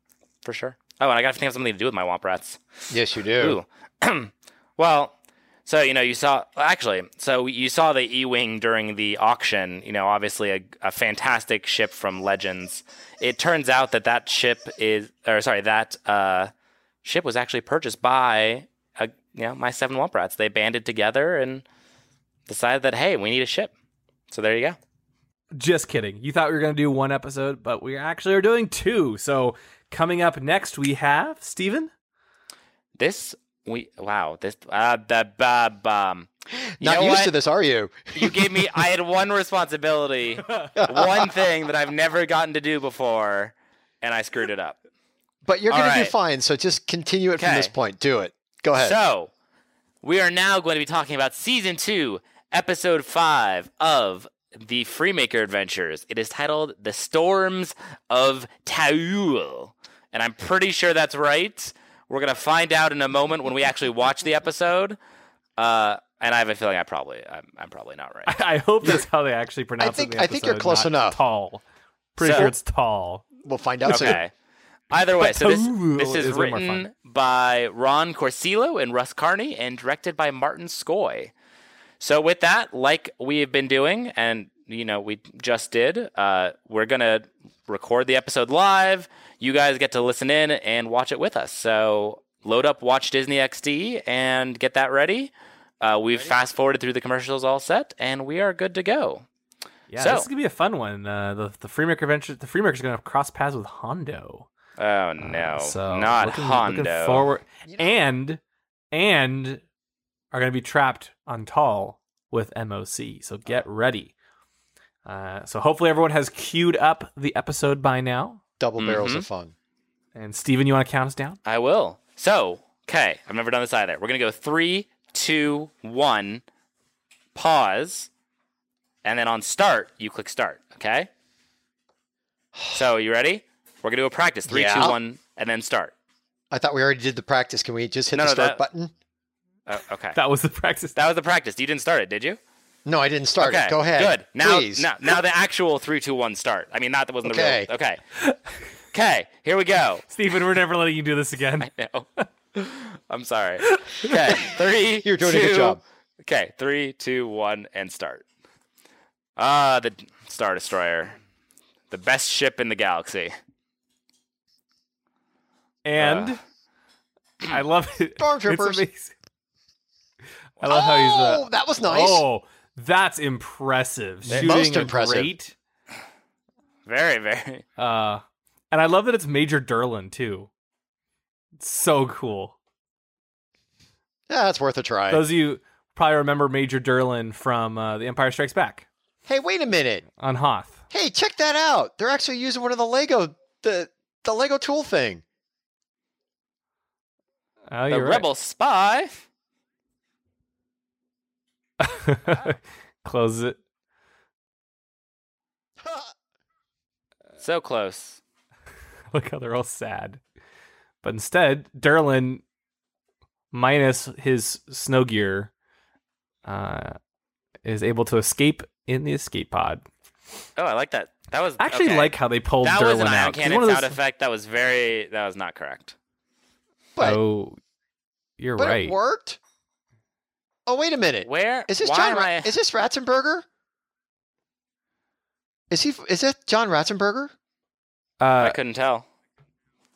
A: for sure. Oh, and I got to think of something to do with my Womp Rats.
C: Yes, you do. [clears throat]
A: Well, so you know, you saw actually, so you saw the E-wing during the auction. You know, obviously a, a fantastic ship from Legends. It turns out that that ship is, or sorry, that uh, ship was actually purchased by, a, you know, my seven Womp Rats. They banded together and decided that hey, we need a ship. So there you go.
B: Just kidding. You thought we were going to do one episode, but we actually are doing two. So coming up next, we have Steven.
A: This we wow this uh the uh, um.
C: Not used
A: what?
C: to this, are you?
A: You gave me. I had one responsibility, [laughs] one thing that I've never gotten to do before, and I screwed it up.
C: But you're
A: All
C: going to
A: right.
C: do fine. So just continue it from this point. Do it. Go ahead.
A: So, we are now going to be talking about season two, episode five of the Freemaker Adventures. It is titled "The Storms of Taul," and I'm pretty sure that's right. We're gonna find out in a moment when we actually watch the episode. Uh, and I have a feeling I probably I'm, I'm probably not right. [laughs]
B: I hope that's how they actually pronounce
C: think-
B: it. in the
C: I think you're close enough.
B: Tall. Pretty
A: So-
B: sure it's tall.
C: we'll find out soon.
A: Okay. Either way, so this this is,
B: is
A: written by Ron Corcillo and Russ Carney and directed by Martin Scoy. So with that, like we have been doing, and you know we just did, uh, we're gonna record the episode live. You guys get to listen in and watch it with us. So load up Watch Disney XD and get that ready. Uh, we've fast forwarded through the commercials all set, and we are good to go.
B: Yeah,
A: So-
B: this is gonna be a fun one. Uh, the the Freemaker Adventure. The Freemaker's gonna cross paths with Hondo.
A: Oh no,
B: So
A: not
B: looking,
A: Hondo.
B: Looking forward, and and are gonna be trapped on Taul with MOC. So get ready. Uh, so hopefully everyone has queued up the episode by now.
C: Double barrels
A: Mhm.
C: of fun.
B: And Steven, you want to count us down?
A: I will. So, okay, I've never done this either. We're gonna go three, two, one, pause, and then on start, you click start. Okay. So, you ready? We're gonna do a practice. Three, two, one,
C: Yeah.
A: and then start.
C: I thought we already did the practice. Can we just hit
A: No,
C: the
A: no,
C: start
A: that-
C: button?
A: Oh, okay.
B: That was the practice.
A: That was the practice. You didn't start it, did you?
C: No, I didn't start
A: okay.
C: it. Go ahead.
A: Good. Now,
C: Please.
A: now, now the actual three, two, one start. I mean, not that wasn't
C: Okay.
A: the real. Okay. Okay. Here we go.
B: Stephen, we're never letting you do this again. [laughs]
A: No. I'm sorry. Okay. Three. [laughs]
C: You're doing a good
A: two-
C: job.
A: Okay. Three, two, one, and start. Ah, the Star Destroyer. The best ship in the galaxy.
B: And
A: Uh.
B: I love it.
C: Stormtroopers.
B: It's amazing. I love how he's. Uh,
C: Oh, that was nice.
B: Oh, that's impressive.
C: Most
B: Shooting a
C: impressive.
B: Great.
A: Very, very.
B: Uh, and I love that it's Major Derlin too. It's so cool.
C: Yeah, that's worth a try.
B: Those of you probably remember Major Derlin from uh, The Empire Strikes Back
C: Hey, wait a minute.
B: on Hoth.
C: Hey, check that out. They're actually using one of the Lego the the Lego tool thing.
B: Oh,
A: The
B: you're right.
A: rebel spy. [laughs]
B: Close it. [laughs]
A: So close. [laughs]
B: Look how they're all sad. But instead, Derlin, minus his snow gear, uh, is able to escape in the escape pod.
A: Oh, I like that. That was
B: I actually
A: okay.
B: like how they pulled
A: that
B: Derlin
A: was an ion
B: out. 'cause
A: cannon
B: one of
A: sound
B: those-
A: effect. That was very. That was not correct.
C: But
B: oh, You're
C: but
B: right.
C: it worked. Oh wait a minute.
A: Where
C: Is this
A: why
C: John?
A: am I
C: Is this Ratzenberger? Is he? Is that John Ratzenberger?
A: I
B: Uh,
A: couldn't tell.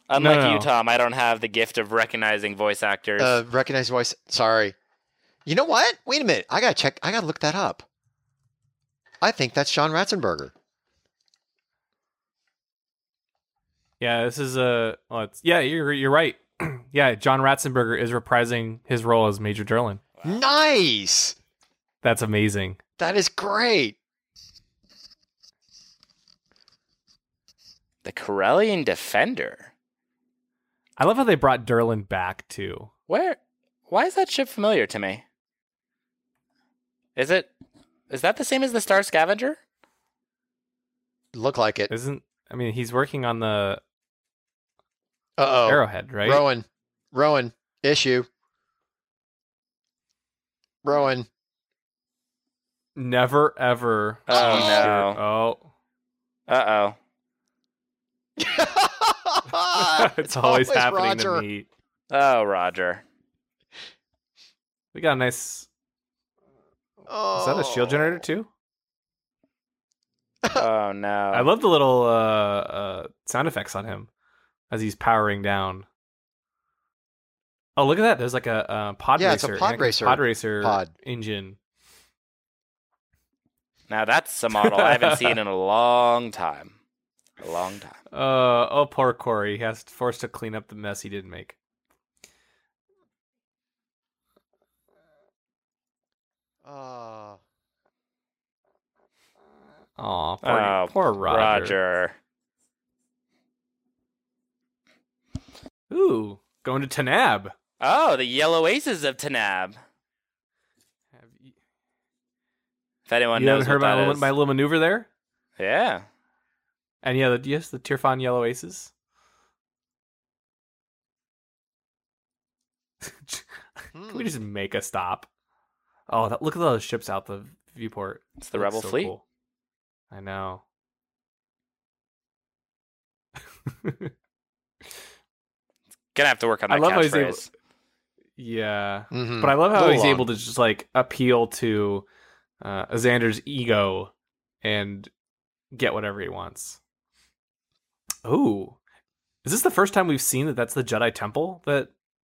A: Unlike
B: no,
A: you. Tom, I don't have the gift of recognizing voice actors.
C: Uh, recognized voice. Sorry. You know what? Wait a minute. I gotta check. I gotta look that up. I think that's John Ratzenberger.
B: yeah, this is a. Well, it's, yeah, you're you're right. [clears throat] yeah, John Ratzenberger is reprising his role as Major Derlin.
C: Nice.
B: That's amazing.
C: That is great.
A: the Corellian Defender.
B: I love how they brought Derlin back too.
A: Where? Why is that ship familiar to me? Is it? Is that the same as the Star Scavenger?
C: Look like it.
B: Isn't? I mean, he's working on the
C: Uh oh.
B: Arrowhead, right?
C: Rowan. Rowan. Issue. Rowan.
B: Never ever.
A: Oh, no.
B: Oh,
A: Uh oh. [laughs]
B: it's always, happening
C: Roger.
B: to me.
A: Oh, Roger.
B: We got a nice. Oh. Is that a shield generator too?
A: Oh no.
B: I love the little uh, uh, sound effects on him as he's powering down. Oh, look at that! There's like a, uh pod
C: Yeah, it's a
B: racer,
C: pod racer
B: pod racer
C: pod.
B: engine.
A: Now that's a model I haven't seen in a [laughs] long time. A long time.
B: Uh, oh, poor Corey. He has forced to clean up the mess he didn't make.
C: Oh.
B: Aw, poor,
A: oh,
B: poor Roger.
A: Roger.
B: Ooh, going to Tanab.
A: Oh, the Yellow Aces of Tanab.
B: Have you,
A: If anyone
B: you
A: knows
B: haven't heard
A: what
B: my
A: that
B: little,
A: is.
B: my little maneuver there?
A: Yeah.
B: And yeah, the, yes, the Tierfon Yellow Aces. [laughs] Can we
C: Hmm.
B: just make a stop? Oh, that, look at all those ships out the viewport.
A: It's the
B: Looks
A: Rebel
B: so
A: fleet.
B: cool. I know. [laughs]
A: Gonna have to work on
B: I
A: that
B: love how he's able-
A: catchphrase.
B: Yeah,
C: Mhm.
B: but I love how he's
C: long.
B: able to just like appeal to uh, Zander's ego and get whatever he wants. Ooh, is this the first time we've seen that that's the Jedi Temple? That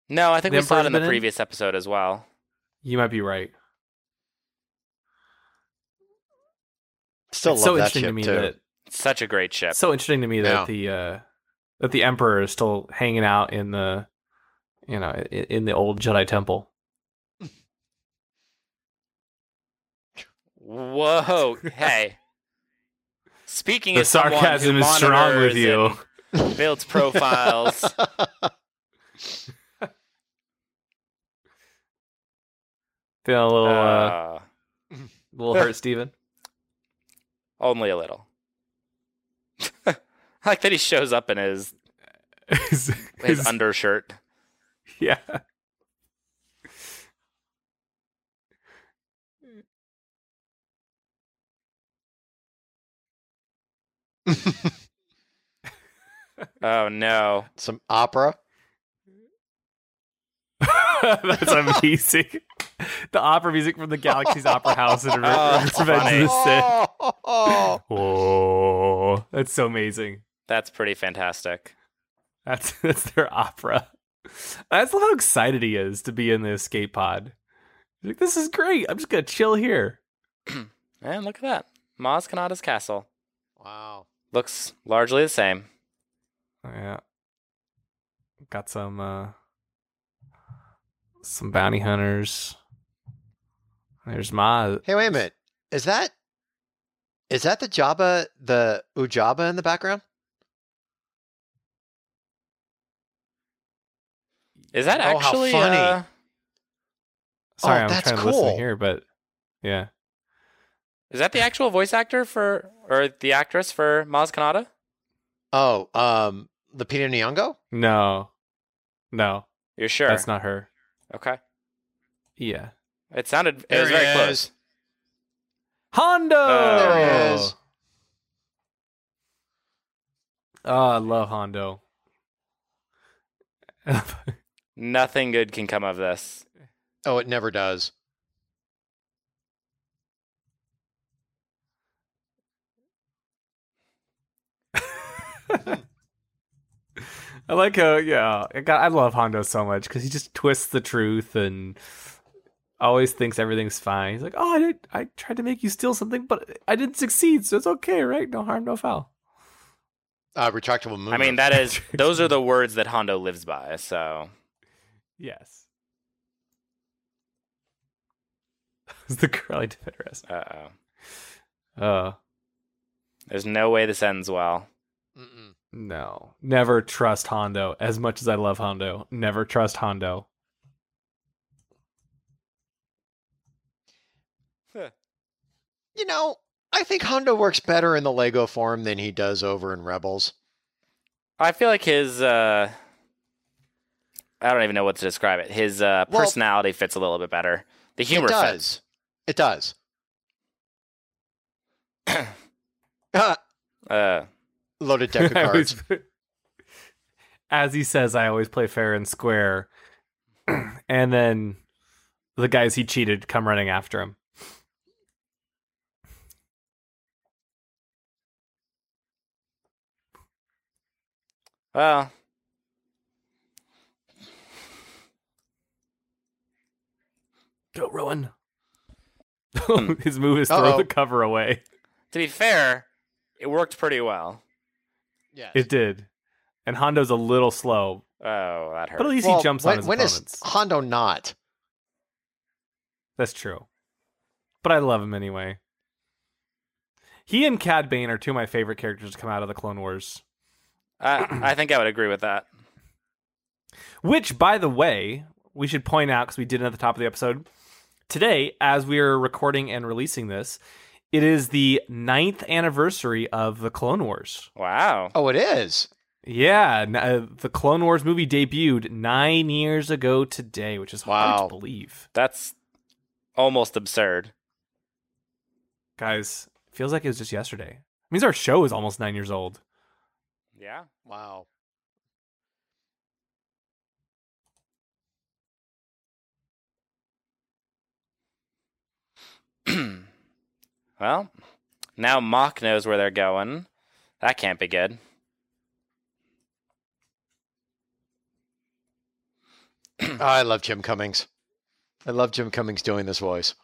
A: No, I think we saw it in the
B: in?
A: previous episode as well.
B: you might be right.
C: Still
B: it's
C: love
B: so
C: that
B: interesting
C: ship
B: to me
C: too.
B: that
A: such a great ship.
B: So interesting to me
C: Yeah.
B: that the uh, that the Emperor is still hanging out in the you know in, in the old Jedi Temple.
A: Whoa, hey. Speaking of
B: The
A: as
B: sarcasm is strong with you.
A: builds profiles. [laughs]
B: Feeling a little uh,
A: uh,
B: little hurt, Steven? [laughs]
A: only a little. I [laughs] like that he shows up in his
B: his,
A: his
B: his-
A: undershirt. [laughs]
B: yeah. Mm. [laughs]
A: Oh no.
C: Some opera. [laughs]
B: That's amazing. the opera music from the Galaxy's Opera House in Re-
A: Oh,
B: Revenge of the Sith.
C: Oh,
B: Oh, that's so amazing.
A: That's pretty fantastic.
B: That's that's their opera. I just love how excited he is to be in the escape pod. He's like, this is great. I'm just gonna chill here. [clears throat]
A: And look at that. Maz Kanata's castle.
C: wow.
A: Looks largely the same.
B: Oh, yeah. Got some uh some bounty hunters. There's Ma.
C: Hey, wait a minute. Is that is that the Jabba, the Ujaba in the background?
A: Is that actually
C: Oh, how
A: actually
C: funny.
A: uh,
B: Sorry,
C: Oh,
B: I'm
C: that's
B: trying to listen here, but yeah.
A: is that the actual voice actor for or the actress for Maz Kanata?
C: Oh, um, Lupita Nyong'o.
B: No. No,
A: You're sure?
B: that's not her.
A: Okay.
B: Yeah.
A: It sounded it
C: There
A: was very
C: is.
A: close.
B: Hondo.
A: Oh.
C: There he is.
B: Oh, I love Hondo. [laughs]
A: Nothing good can come of this.
C: Oh, it never does. [laughs]
B: I like how yeah, I, I love Hondo so much because he just twists the truth and always thinks everything's fine. He's like, "Oh, I did, I tried to make you steal something, but I didn't succeed, so it's okay, right? No harm, no foul."
C: Uh, retractable moon.
A: I mean, that is [laughs] those are the words that Hondo lives by. So
B: Yes. [laughs] It's the curly dress.
A: uh oh.
B: Uh,
A: There's no way this ends well.
C: Mm-mm.
B: no, never trust Hondo. As much as I love Hondo, never trust Hondo.
C: You know, I think Hondo works better in the Lego form than he does over in Rebels.
A: I feel like his uh I don't even know what to describe it. His uh
C: Well-
A: personality fits a little bit better. The humor
C: it
A: fits.
C: does. It does. [coughs]
A: Uh [laughs]
C: loaded [laughs] deck of
B: I always-
C: cards. [laughs]
B: As he says, I always play fair and square, [clears throat] and then the guys he cheated come running after him.
A: well,
B: Go, Rowan. Hmm. [laughs] His move is throw
C: Uh-oh.
B: the cover away.
A: to be fair, it worked pretty well.
C: Yeah.
B: It did. And Hondo's a little slow,
A: Oh, that hurt.
B: but at least
C: Well,
B: he jumps
C: when,
B: on his
C: when is
B: opponents.
C: Hondo not?
B: That's true. But I love him anyway. He and Cad Bane are two of my favorite characters to come out of the Clone Wars.
A: I, I think I would agree with that.
B: Which, by the way, we should point out because we did it at the top of the episode. Today, as we are recording and releasing this, it is the ninth anniversary of the Clone Wars.
A: Wow.
C: Oh, it is.
B: Yeah, n- uh, the Clone Wars movie debuted nine years ago today, which is hard
C: Wow.
B: to believe.
A: That's almost absurd.
B: Guys, feels like it was just yesterday. It means our show is almost nine years old.
A: Yeah.
C: Wow. [clears throat]
A: Well, now Mock knows where they're going. That can't be good. [clears throat]
C: I love Jim Cummings. I love Jim Cummings doing this voice.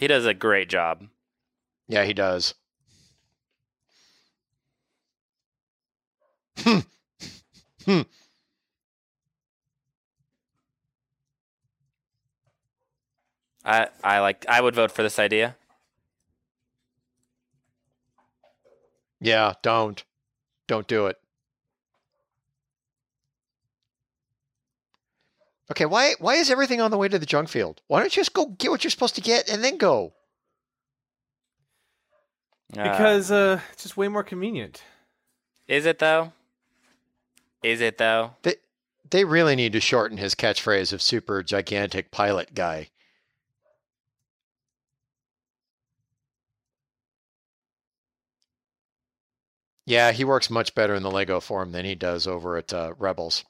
A: He does a great job.
C: Yeah, he does. Hmm. Hmm.
A: I I like I would vote for this idea.
C: Yeah, don't. Don't do it. Okay, why why is everything on the way to the junk field? Why don't you just go get what you're supposed to get and then go?
A: Uh,
B: Because uh, it's just way more convenient.
A: is it though? Is it though?
C: They they really need to shorten his catchphrase of super gigantic pilot guy. Yeah, he works much better in the Lego form than he does over at uh, Rebels.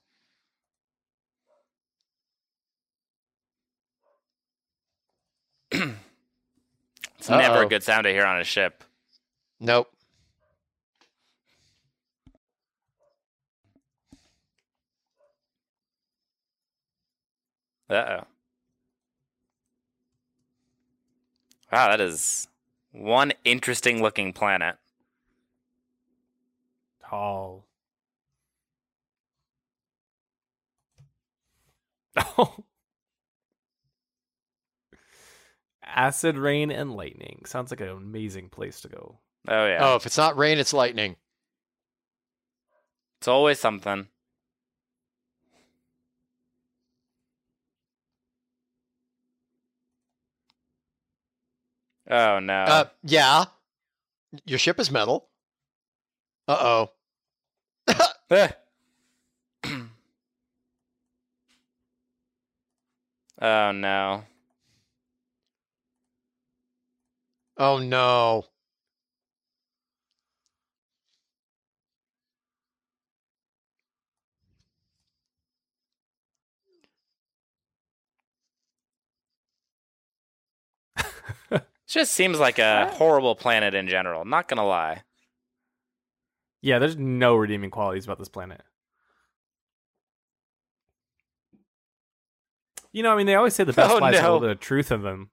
C: [clears throat]
A: It's never
C: Uh-oh.
A: a good sound to hear on a ship.
C: Nope.
A: Uh oh. Wow, that is one interesting looking planet.
B: Taul. Oh. [laughs] Acid rain and lightning. Sounds like an amazing place to go.
A: Oh yeah.
C: Oh, if it's not rain, it's lightning.
A: It's always something. Oh no.
C: Uh, yeah. Your ship is metal. Uh oh.
A: Eh. [clears throat] oh no.
C: Oh no. [laughs]
A: just seems like a horrible planet in general, not gonna lie.
B: Yeah, there's no redeeming qualities about this planet. You know, I mean, they always say the [laughs] oh, best
A: Oh,
B: lies have a
A: no.
B: little bit of truth in them.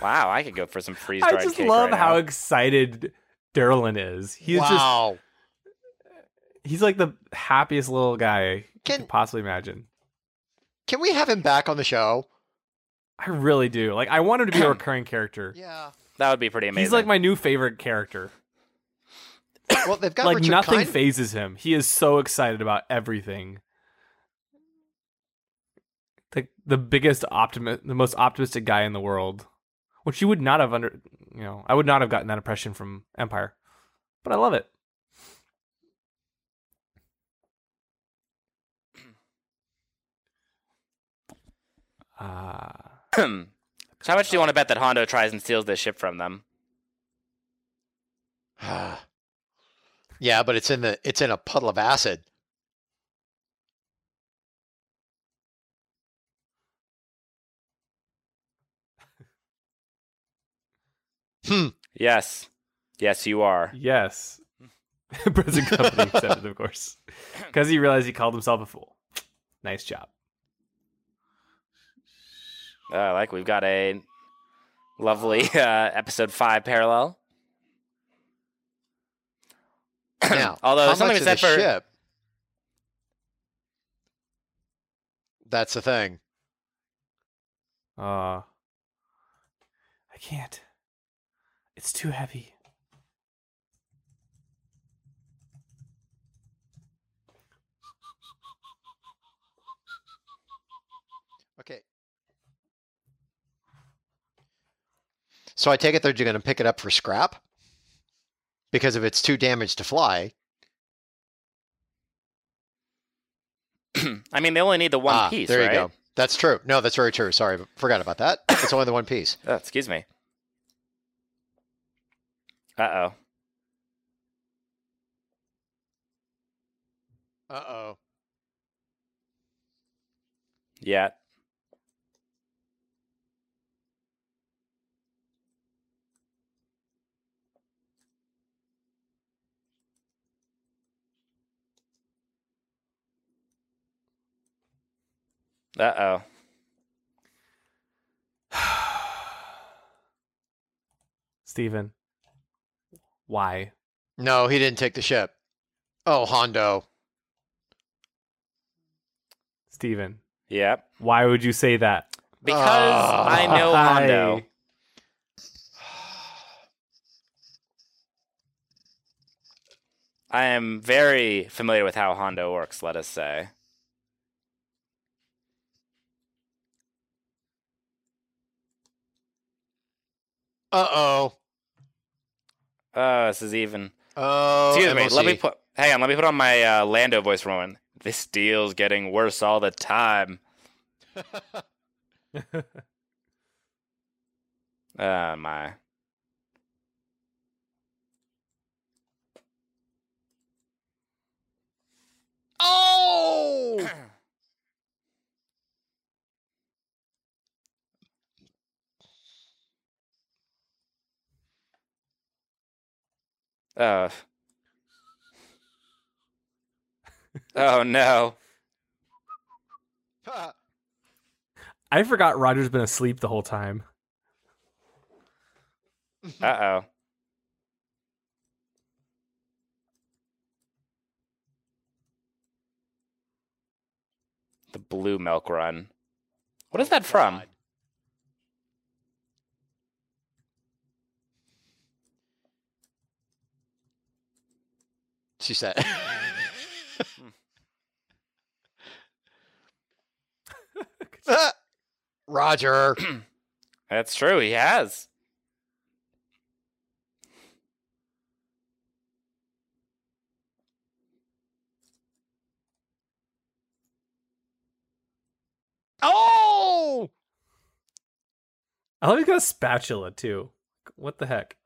A: Wow, I could go for some freeze dried.
B: I just
A: cake
B: love
A: right
B: how
A: now.
B: excited Derlin is. He's just he's like the happiest little guy you
C: Can-
B: could possibly imagine.
C: Can we have him back on the show?
B: I really do. Like I want him to be a [clears throat] recurring character.
C: Yeah.
A: That would be pretty amazing.
B: He's like my new favorite character.
C: Well, they've got
B: like
C: Richard
B: nothing
C: Kind-
B: phases him. He is so excited about everything. The the biggest optimist, the most optimistic guy in the world, which you would not have under, you know, I would not have gotten that impression from Empire, but I love it. Ah, [clears throat]
A: so how much do you want to bet that Hondo tries and steals this ship from them? [sighs]
C: yeah, but it's in the it's in a puddle of acid. [laughs] Hmm.
A: Yes. Yes, you are.
B: yes, [laughs] present company [laughs] accepted, of course, because he realized he called himself a fool. Nice job.
A: Uh, like we've got a lovely [laughs] uh, episode five parallel. [clears throat]
C: Now,
A: Although
C: how
A: something
C: much
A: was
C: of
A: said
C: the
A: for
C: ship? That's the thing.
B: Uh, I can't. It's too heavy.
C: Okay. So I take it they're going to pick it up for scrap because if it's too damaged to fly. [clears throat]
A: I mean, they only need the one
C: ah,
A: piece,
C: there
A: right?
C: you go. That's true. No, that's very true. Sorry, forgot about that. It's only the one piece. [coughs]
A: Oh, excuse me. Uh oh.
C: Uh oh.
A: Yeah. Uh oh. [sighs]
B: Steven. Why?
C: No, he didn't take the ship. Oh, Hondo.
B: Steven.
A: Yep.
B: Why would you say that?
A: Because
C: Ah.
A: I know Hondo. [sighs] I am very familiar with how Hondo works, let us say.
C: Uh oh.
A: Oh, this is even.
C: Oh.
A: Excuse me. Let me put. Hang on. Let me put on my uh, Lando voice for a moment. This deal's getting worse all the time. [laughs] Oh my.
C: Oh.
A: Oh. oh no.
B: I forgot Roger's been asleep the whole time.
A: Uh oh. The blue milk run. What is that from?
C: God. She said. Ah, [laughs] Roger. [clears throat]
A: That's true. He has.
C: Oh!
B: I love he's got a spatula too. What the heck?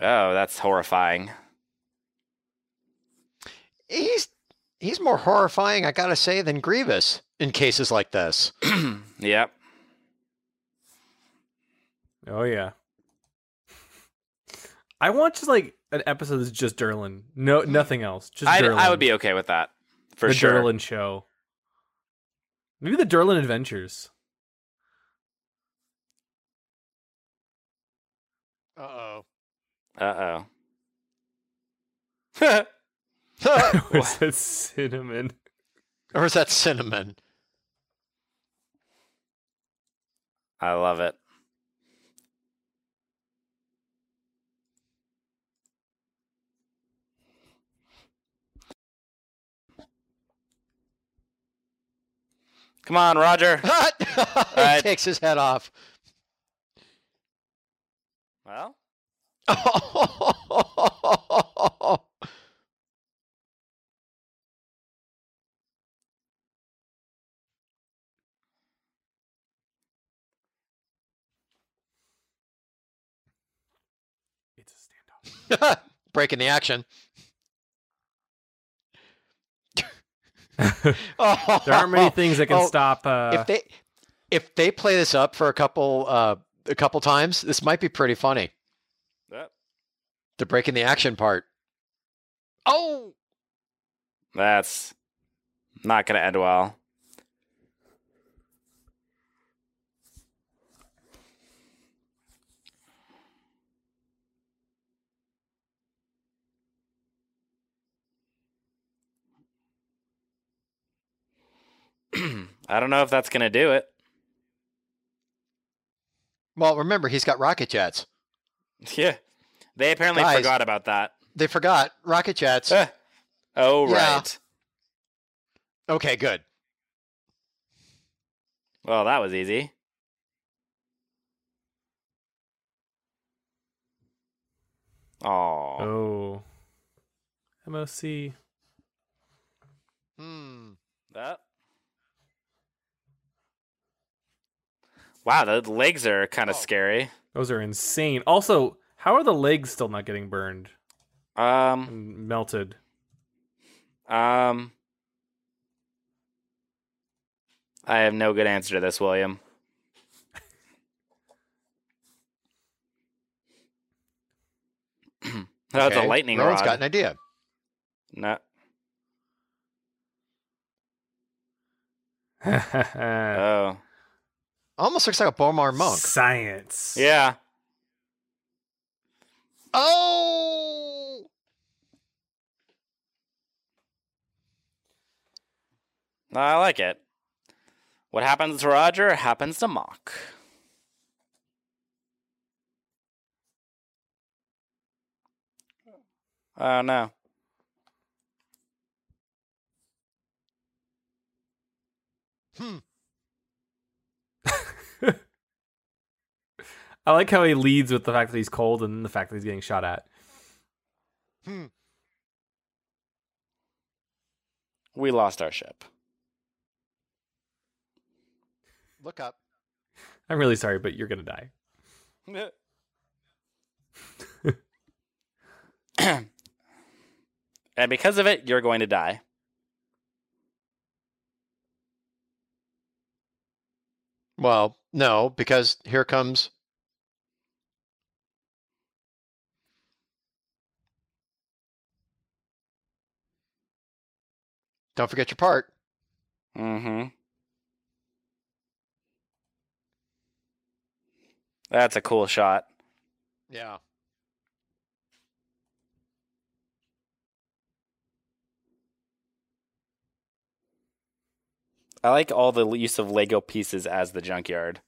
A: Oh, that's horrifying.
C: He's he's more horrifying, I gotta say, than Grievous in cases like this. [clears throat]
A: yep.
B: Oh yeah. I want just like an episode that's just Derlin. No, nothing else. Just
A: I
B: Derlin.
A: I would be okay with that for
B: the
A: sure.
B: Derlin show. Maybe the Derlin Adventures.
C: Uh oh.
A: Uh oh. [laughs]
B: or is that cinnamon?
C: or is that cinnamon?
A: I love it. Come on, Roger. [laughs]
C: he
A: right.
C: takes his head off.
A: Well, [laughs]
B: It's a standoff. [laughs]
C: Breaking the action. [laughs]
B: there aren't many things that can
C: Oh,
B: stop. Uh,
C: if they if they play this up for a couple uh a couple times, this might be pretty funny.
A: That,
C: The breaking the action part. Oh,
A: that's not going to end well. I don't know if that's going to do it.
C: well, remember he's got rocket jets.
A: Yeah. They apparently
C: Guys.
A: forgot about that.
C: They forgot rocket jets.
A: Eh. Oh,
C: Yeah.
A: right.
C: Okay, good.
A: Well, that was easy. Oh.
B: oh, MOC.
C: Hmm.
A: That. Wow, the legs are kind of
C: Oh.
A: scary.
B: Those are insane. Also, how are the legs still not getting burned
A: Um,
B: melted?
A: um, I have no good answer to this, William. [clears throat] That's
C: Okay,
A: a lightning
C: Rowan's
A: rod.
C: got an idea.
A: No. [laughs] Oh.
C: Almost looks like a B'omarr monk.
B: Science.
A: Yeah.
C: Oh.
A: I like it. What happens to Roger happens to Mock. Oh no.
C: Hmm.
B: I like how he leads with the fact that he's cold and the fact that he's getting shot at.
C: Hmm.
A: We lost our ship.
C: Look up.
B: I'm really sorry, but you're gonna die. [laughs]
A: and because of it, you're going to die.
C: Well, no, because here comes. Don't forget your part.
A: Mm-hmm. That's a cool shot.
C: Yeah.
A: I like all the use of Lego pieces as the junkyard.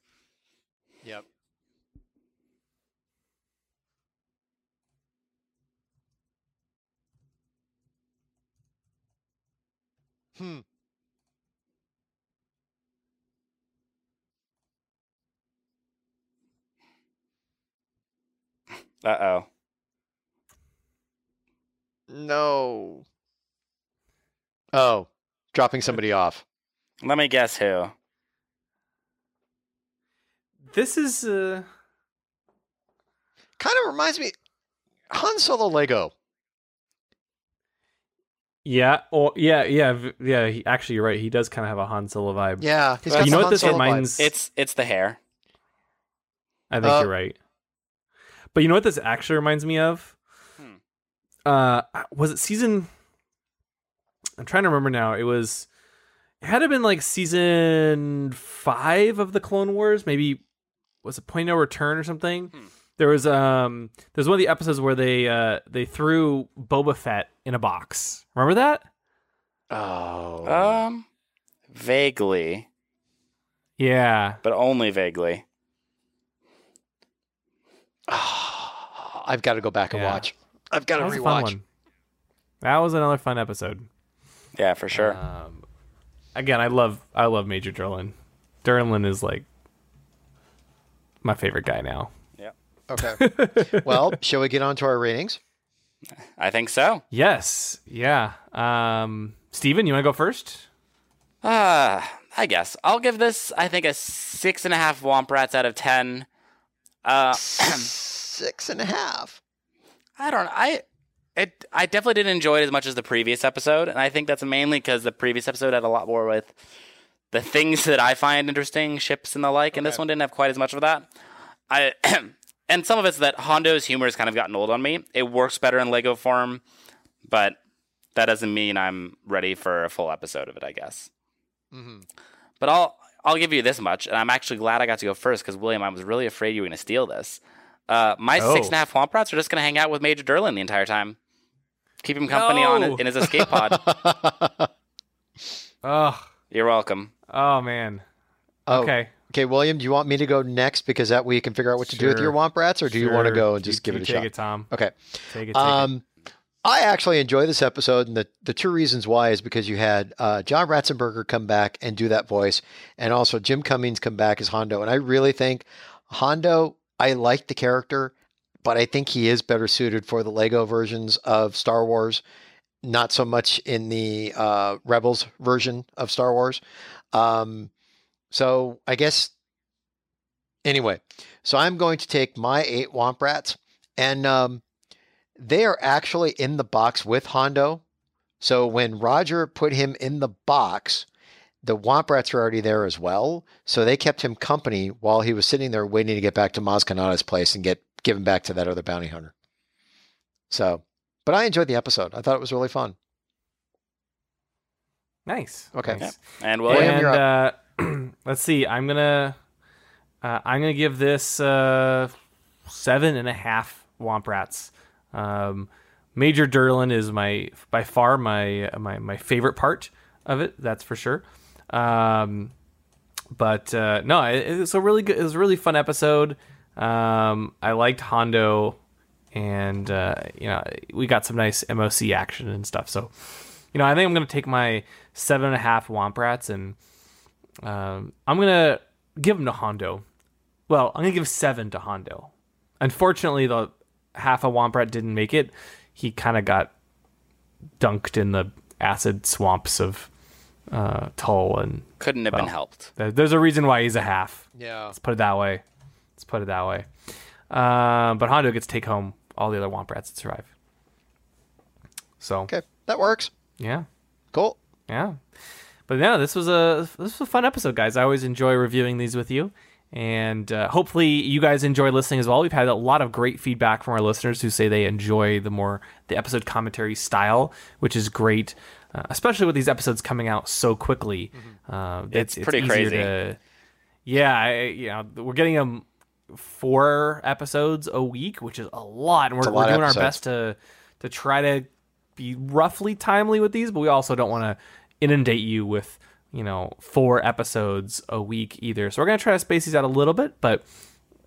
C: Hmm.
A: Uh oh.
C: No. Oh, dropping somebody [laughs] off.
A: Let me guess who.
B: This is uh
C: Kind of reminds me. Han Solo Lego.
B: Yeah, or yeah, yeah, yeah. He, actually, you're right. He does kind of have a Han Solo vibe.
C: Yeah, he's
A: Well,
C: got
B: you
C: the
B: know what this
C: Solo vibe.
B: reminds?
A: It's it's the hair.
B: I think
C: Uh,
B: you're right. But you know what this actually reminds me of?
A: Hmm.
B: Uh, was it season? I'm trying to remember now. It was. It had it been like season five of the Clone Wars. Maybe was it Point No Return or something?
A: Hmm.
B: There was um. There's one of the episodes where they uh they threw Boba Fett in a box. Remember that?
C: Oh,
A: Um, vaguely,
B: Yeah.
A: but only vaguely. [sighs]
C: I've got to go back and
B: Yeah.
C: watch. I've got to
B: was fun
C: rewatch.
B: one. That was another fun episode.
A: Yeah, for sure.
B: Um, again, I love I love Major Derlin. Derlin is like my favorite guy now.
C: Okay. [laughs] well, shall we get on to our ratings?
A: I think so.
B: Yes, yeah. Um, Steven, you want to go first?
A: Uh, I guess I'll give this. I think a six and a half womp rats out of ten. Uh,
C: Six and a half.
A: I don't. I it. I definitely didn't enjoy it as much as the previous episode, and I think that's mainly because the previous episode had a lot more with the things that I find interesting, ships and the like, and this one didn't have quite as much of that. I [clears throat] and some of it's that Hondo's humor has kind of gotten old on me. It works better in Lego form, but that doesn't mean I'm ready for a full episode of it. I guess.
C: Mm-hmm.
A: But I'll I'll give you this much, and I'm actually glad I got to go first because William, I was really afraid you were going to steal this. Uh, my
B: Oh.
A: six and a half Womp Rats are just going to hang out with Major Derlin the entire time, keep him company on
B: No.
A: in his escape pod. [laughs]
B: Oh,
A: You're welcome.
B: oh man.
C: Oh,
B: Okay.
C: Okay, William, do you want me to go next because that way you can figure out what to do with your Womp Rats, or do you want to go and
B: You-
C: just give
B: you
C: it a
B: take
C: shot?
B: it, Tom.
C: Okay.
B: Take it. Take
C: Um, I actually enjoy this episode, and the, the two reasons why is because you had uh, John Ratzenberger come back and do that voice, and also Jim Cummings come back as Hondo. And I really think Hondo, I like the character, but I think he is better suited for the Lego versions of Star Wars, not so much in the uh, Rebels version of Star Wars. Um, so I guess anyway, so I'm going to take my eight Womp Rats, and um, they are actually in the box with Hondo. So when Roger put him in the box, the Womp Rats are already there as well. So they kept him company while he was sitting there waiting to get back to Maz Kanata's place and get given back to that other bounty hunter. So, but I enjoyed the episode. I thought it was really fun.
B: nice.
C: Okay.
B: Nice.
A: And
C: William,
A: William,
B: and
C: you're
B: uh, [clears throat] let's see. I'm gonna uh, I'm gonna give this uh, seven and a half Womp Rats. Um, Major Derlin is my by far my my my favorite part of it. That's for sure. Um, but uh, no, it, it was a really good. It was a really fun episode. Um, I liked Hondo, and uh, you know we got some nice MOC action and stuff. So, you know, I think I'm gonna take my seven and a half Womp Rats and um, I'm gonna give them to Hondo. Well, I'm gonna give seven to Hondo. Unfortunately, the half a Womp Rat didn't make it. He kind of got dunked in the acid swamps of uh, Taul, and
A: couldn't have
B: well.
A: been helped.
B: th- there's a reason why he's a half.
C: Yeah.
B: Let's put it that way. Let's put it that way. Um, but Hondo gets to take home all the other Womp Rats that survive. So
C: Okay. That works.
B: yeah,
C: Cool.
B: yeah. But yeah, this was a this was a fun episode, guys. I always enjoy reviewing these with you, and uh, hopefully you guys enjoy listening as well. We've had a lot of great feedback from our listeners who say they enjoy the more the episode commentary style, which is great, uh, especially with these episodes coming out so quickly. Uh,
A: It's pretty
B: easier
A: crazy.
B: To, yeah, I, you know, we're getting them four episodes a week, which is a lot, and we're,
C: lot
B: we're doing our best to to try to be roughly timely with these, but we also don't want to inundate you with you know four episodes a week either. So we're gonna try to space these out a little bit, but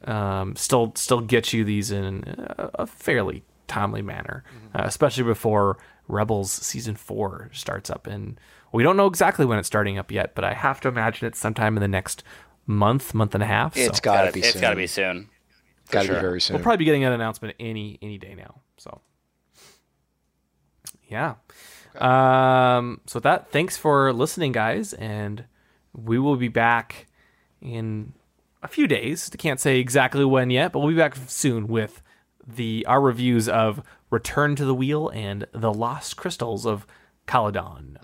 B: um, still still get you these in a, a fairly timely manner, uh, especially before Rebels season four starts up. And we don't know exactly when it's starting up yet, but I have to imagine it's sometime in the next month, month and a half.
C: It's
B: so
C: got to
A: Gotta-
C: be
A: it's
C: soon.
A: got to be soon.
C: It's Got to
A: sure.
C: be very soon.
B: we'll probably be getting an announcement any any day now. So yeah. Um, so that, thanks for listening, guys, and we will be back in a few days. Can't say exactly when yet, but we'll be back soon with the our reviews of Return to the Wheel and The Lost Crystals of Caladon.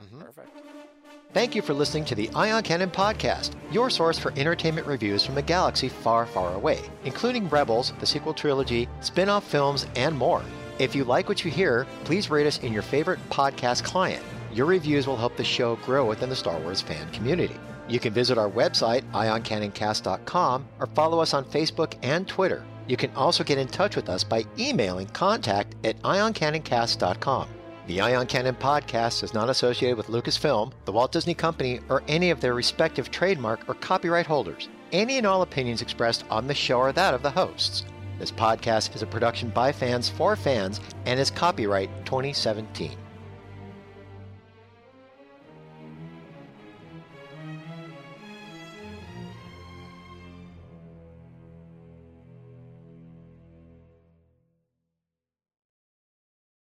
C: Thank you for listening to the Ion Cannon Podcast, your source for entertainment reviews from a galaxy far, far away, including Rebels, the sequel trilogy, spin off films, and more. If you like what you hear, please rate us in your favorite podcast client. Your reviews will help the show grow within the Star Wars fan community. You can visit our website, ioncannoncast.com, or follow us on Facebook and Twitter. You can also get in touch with us by emailing contact at ioncannoncast.com. The Ion Cannon podcast is not associated with Lucasfilm, the Walt Disney Company, or any of their respective trademark or copyright holders. Any and all opinions expressed on the show are that of the hosts. This podcast is a production by fans for fans and is copyright 2017.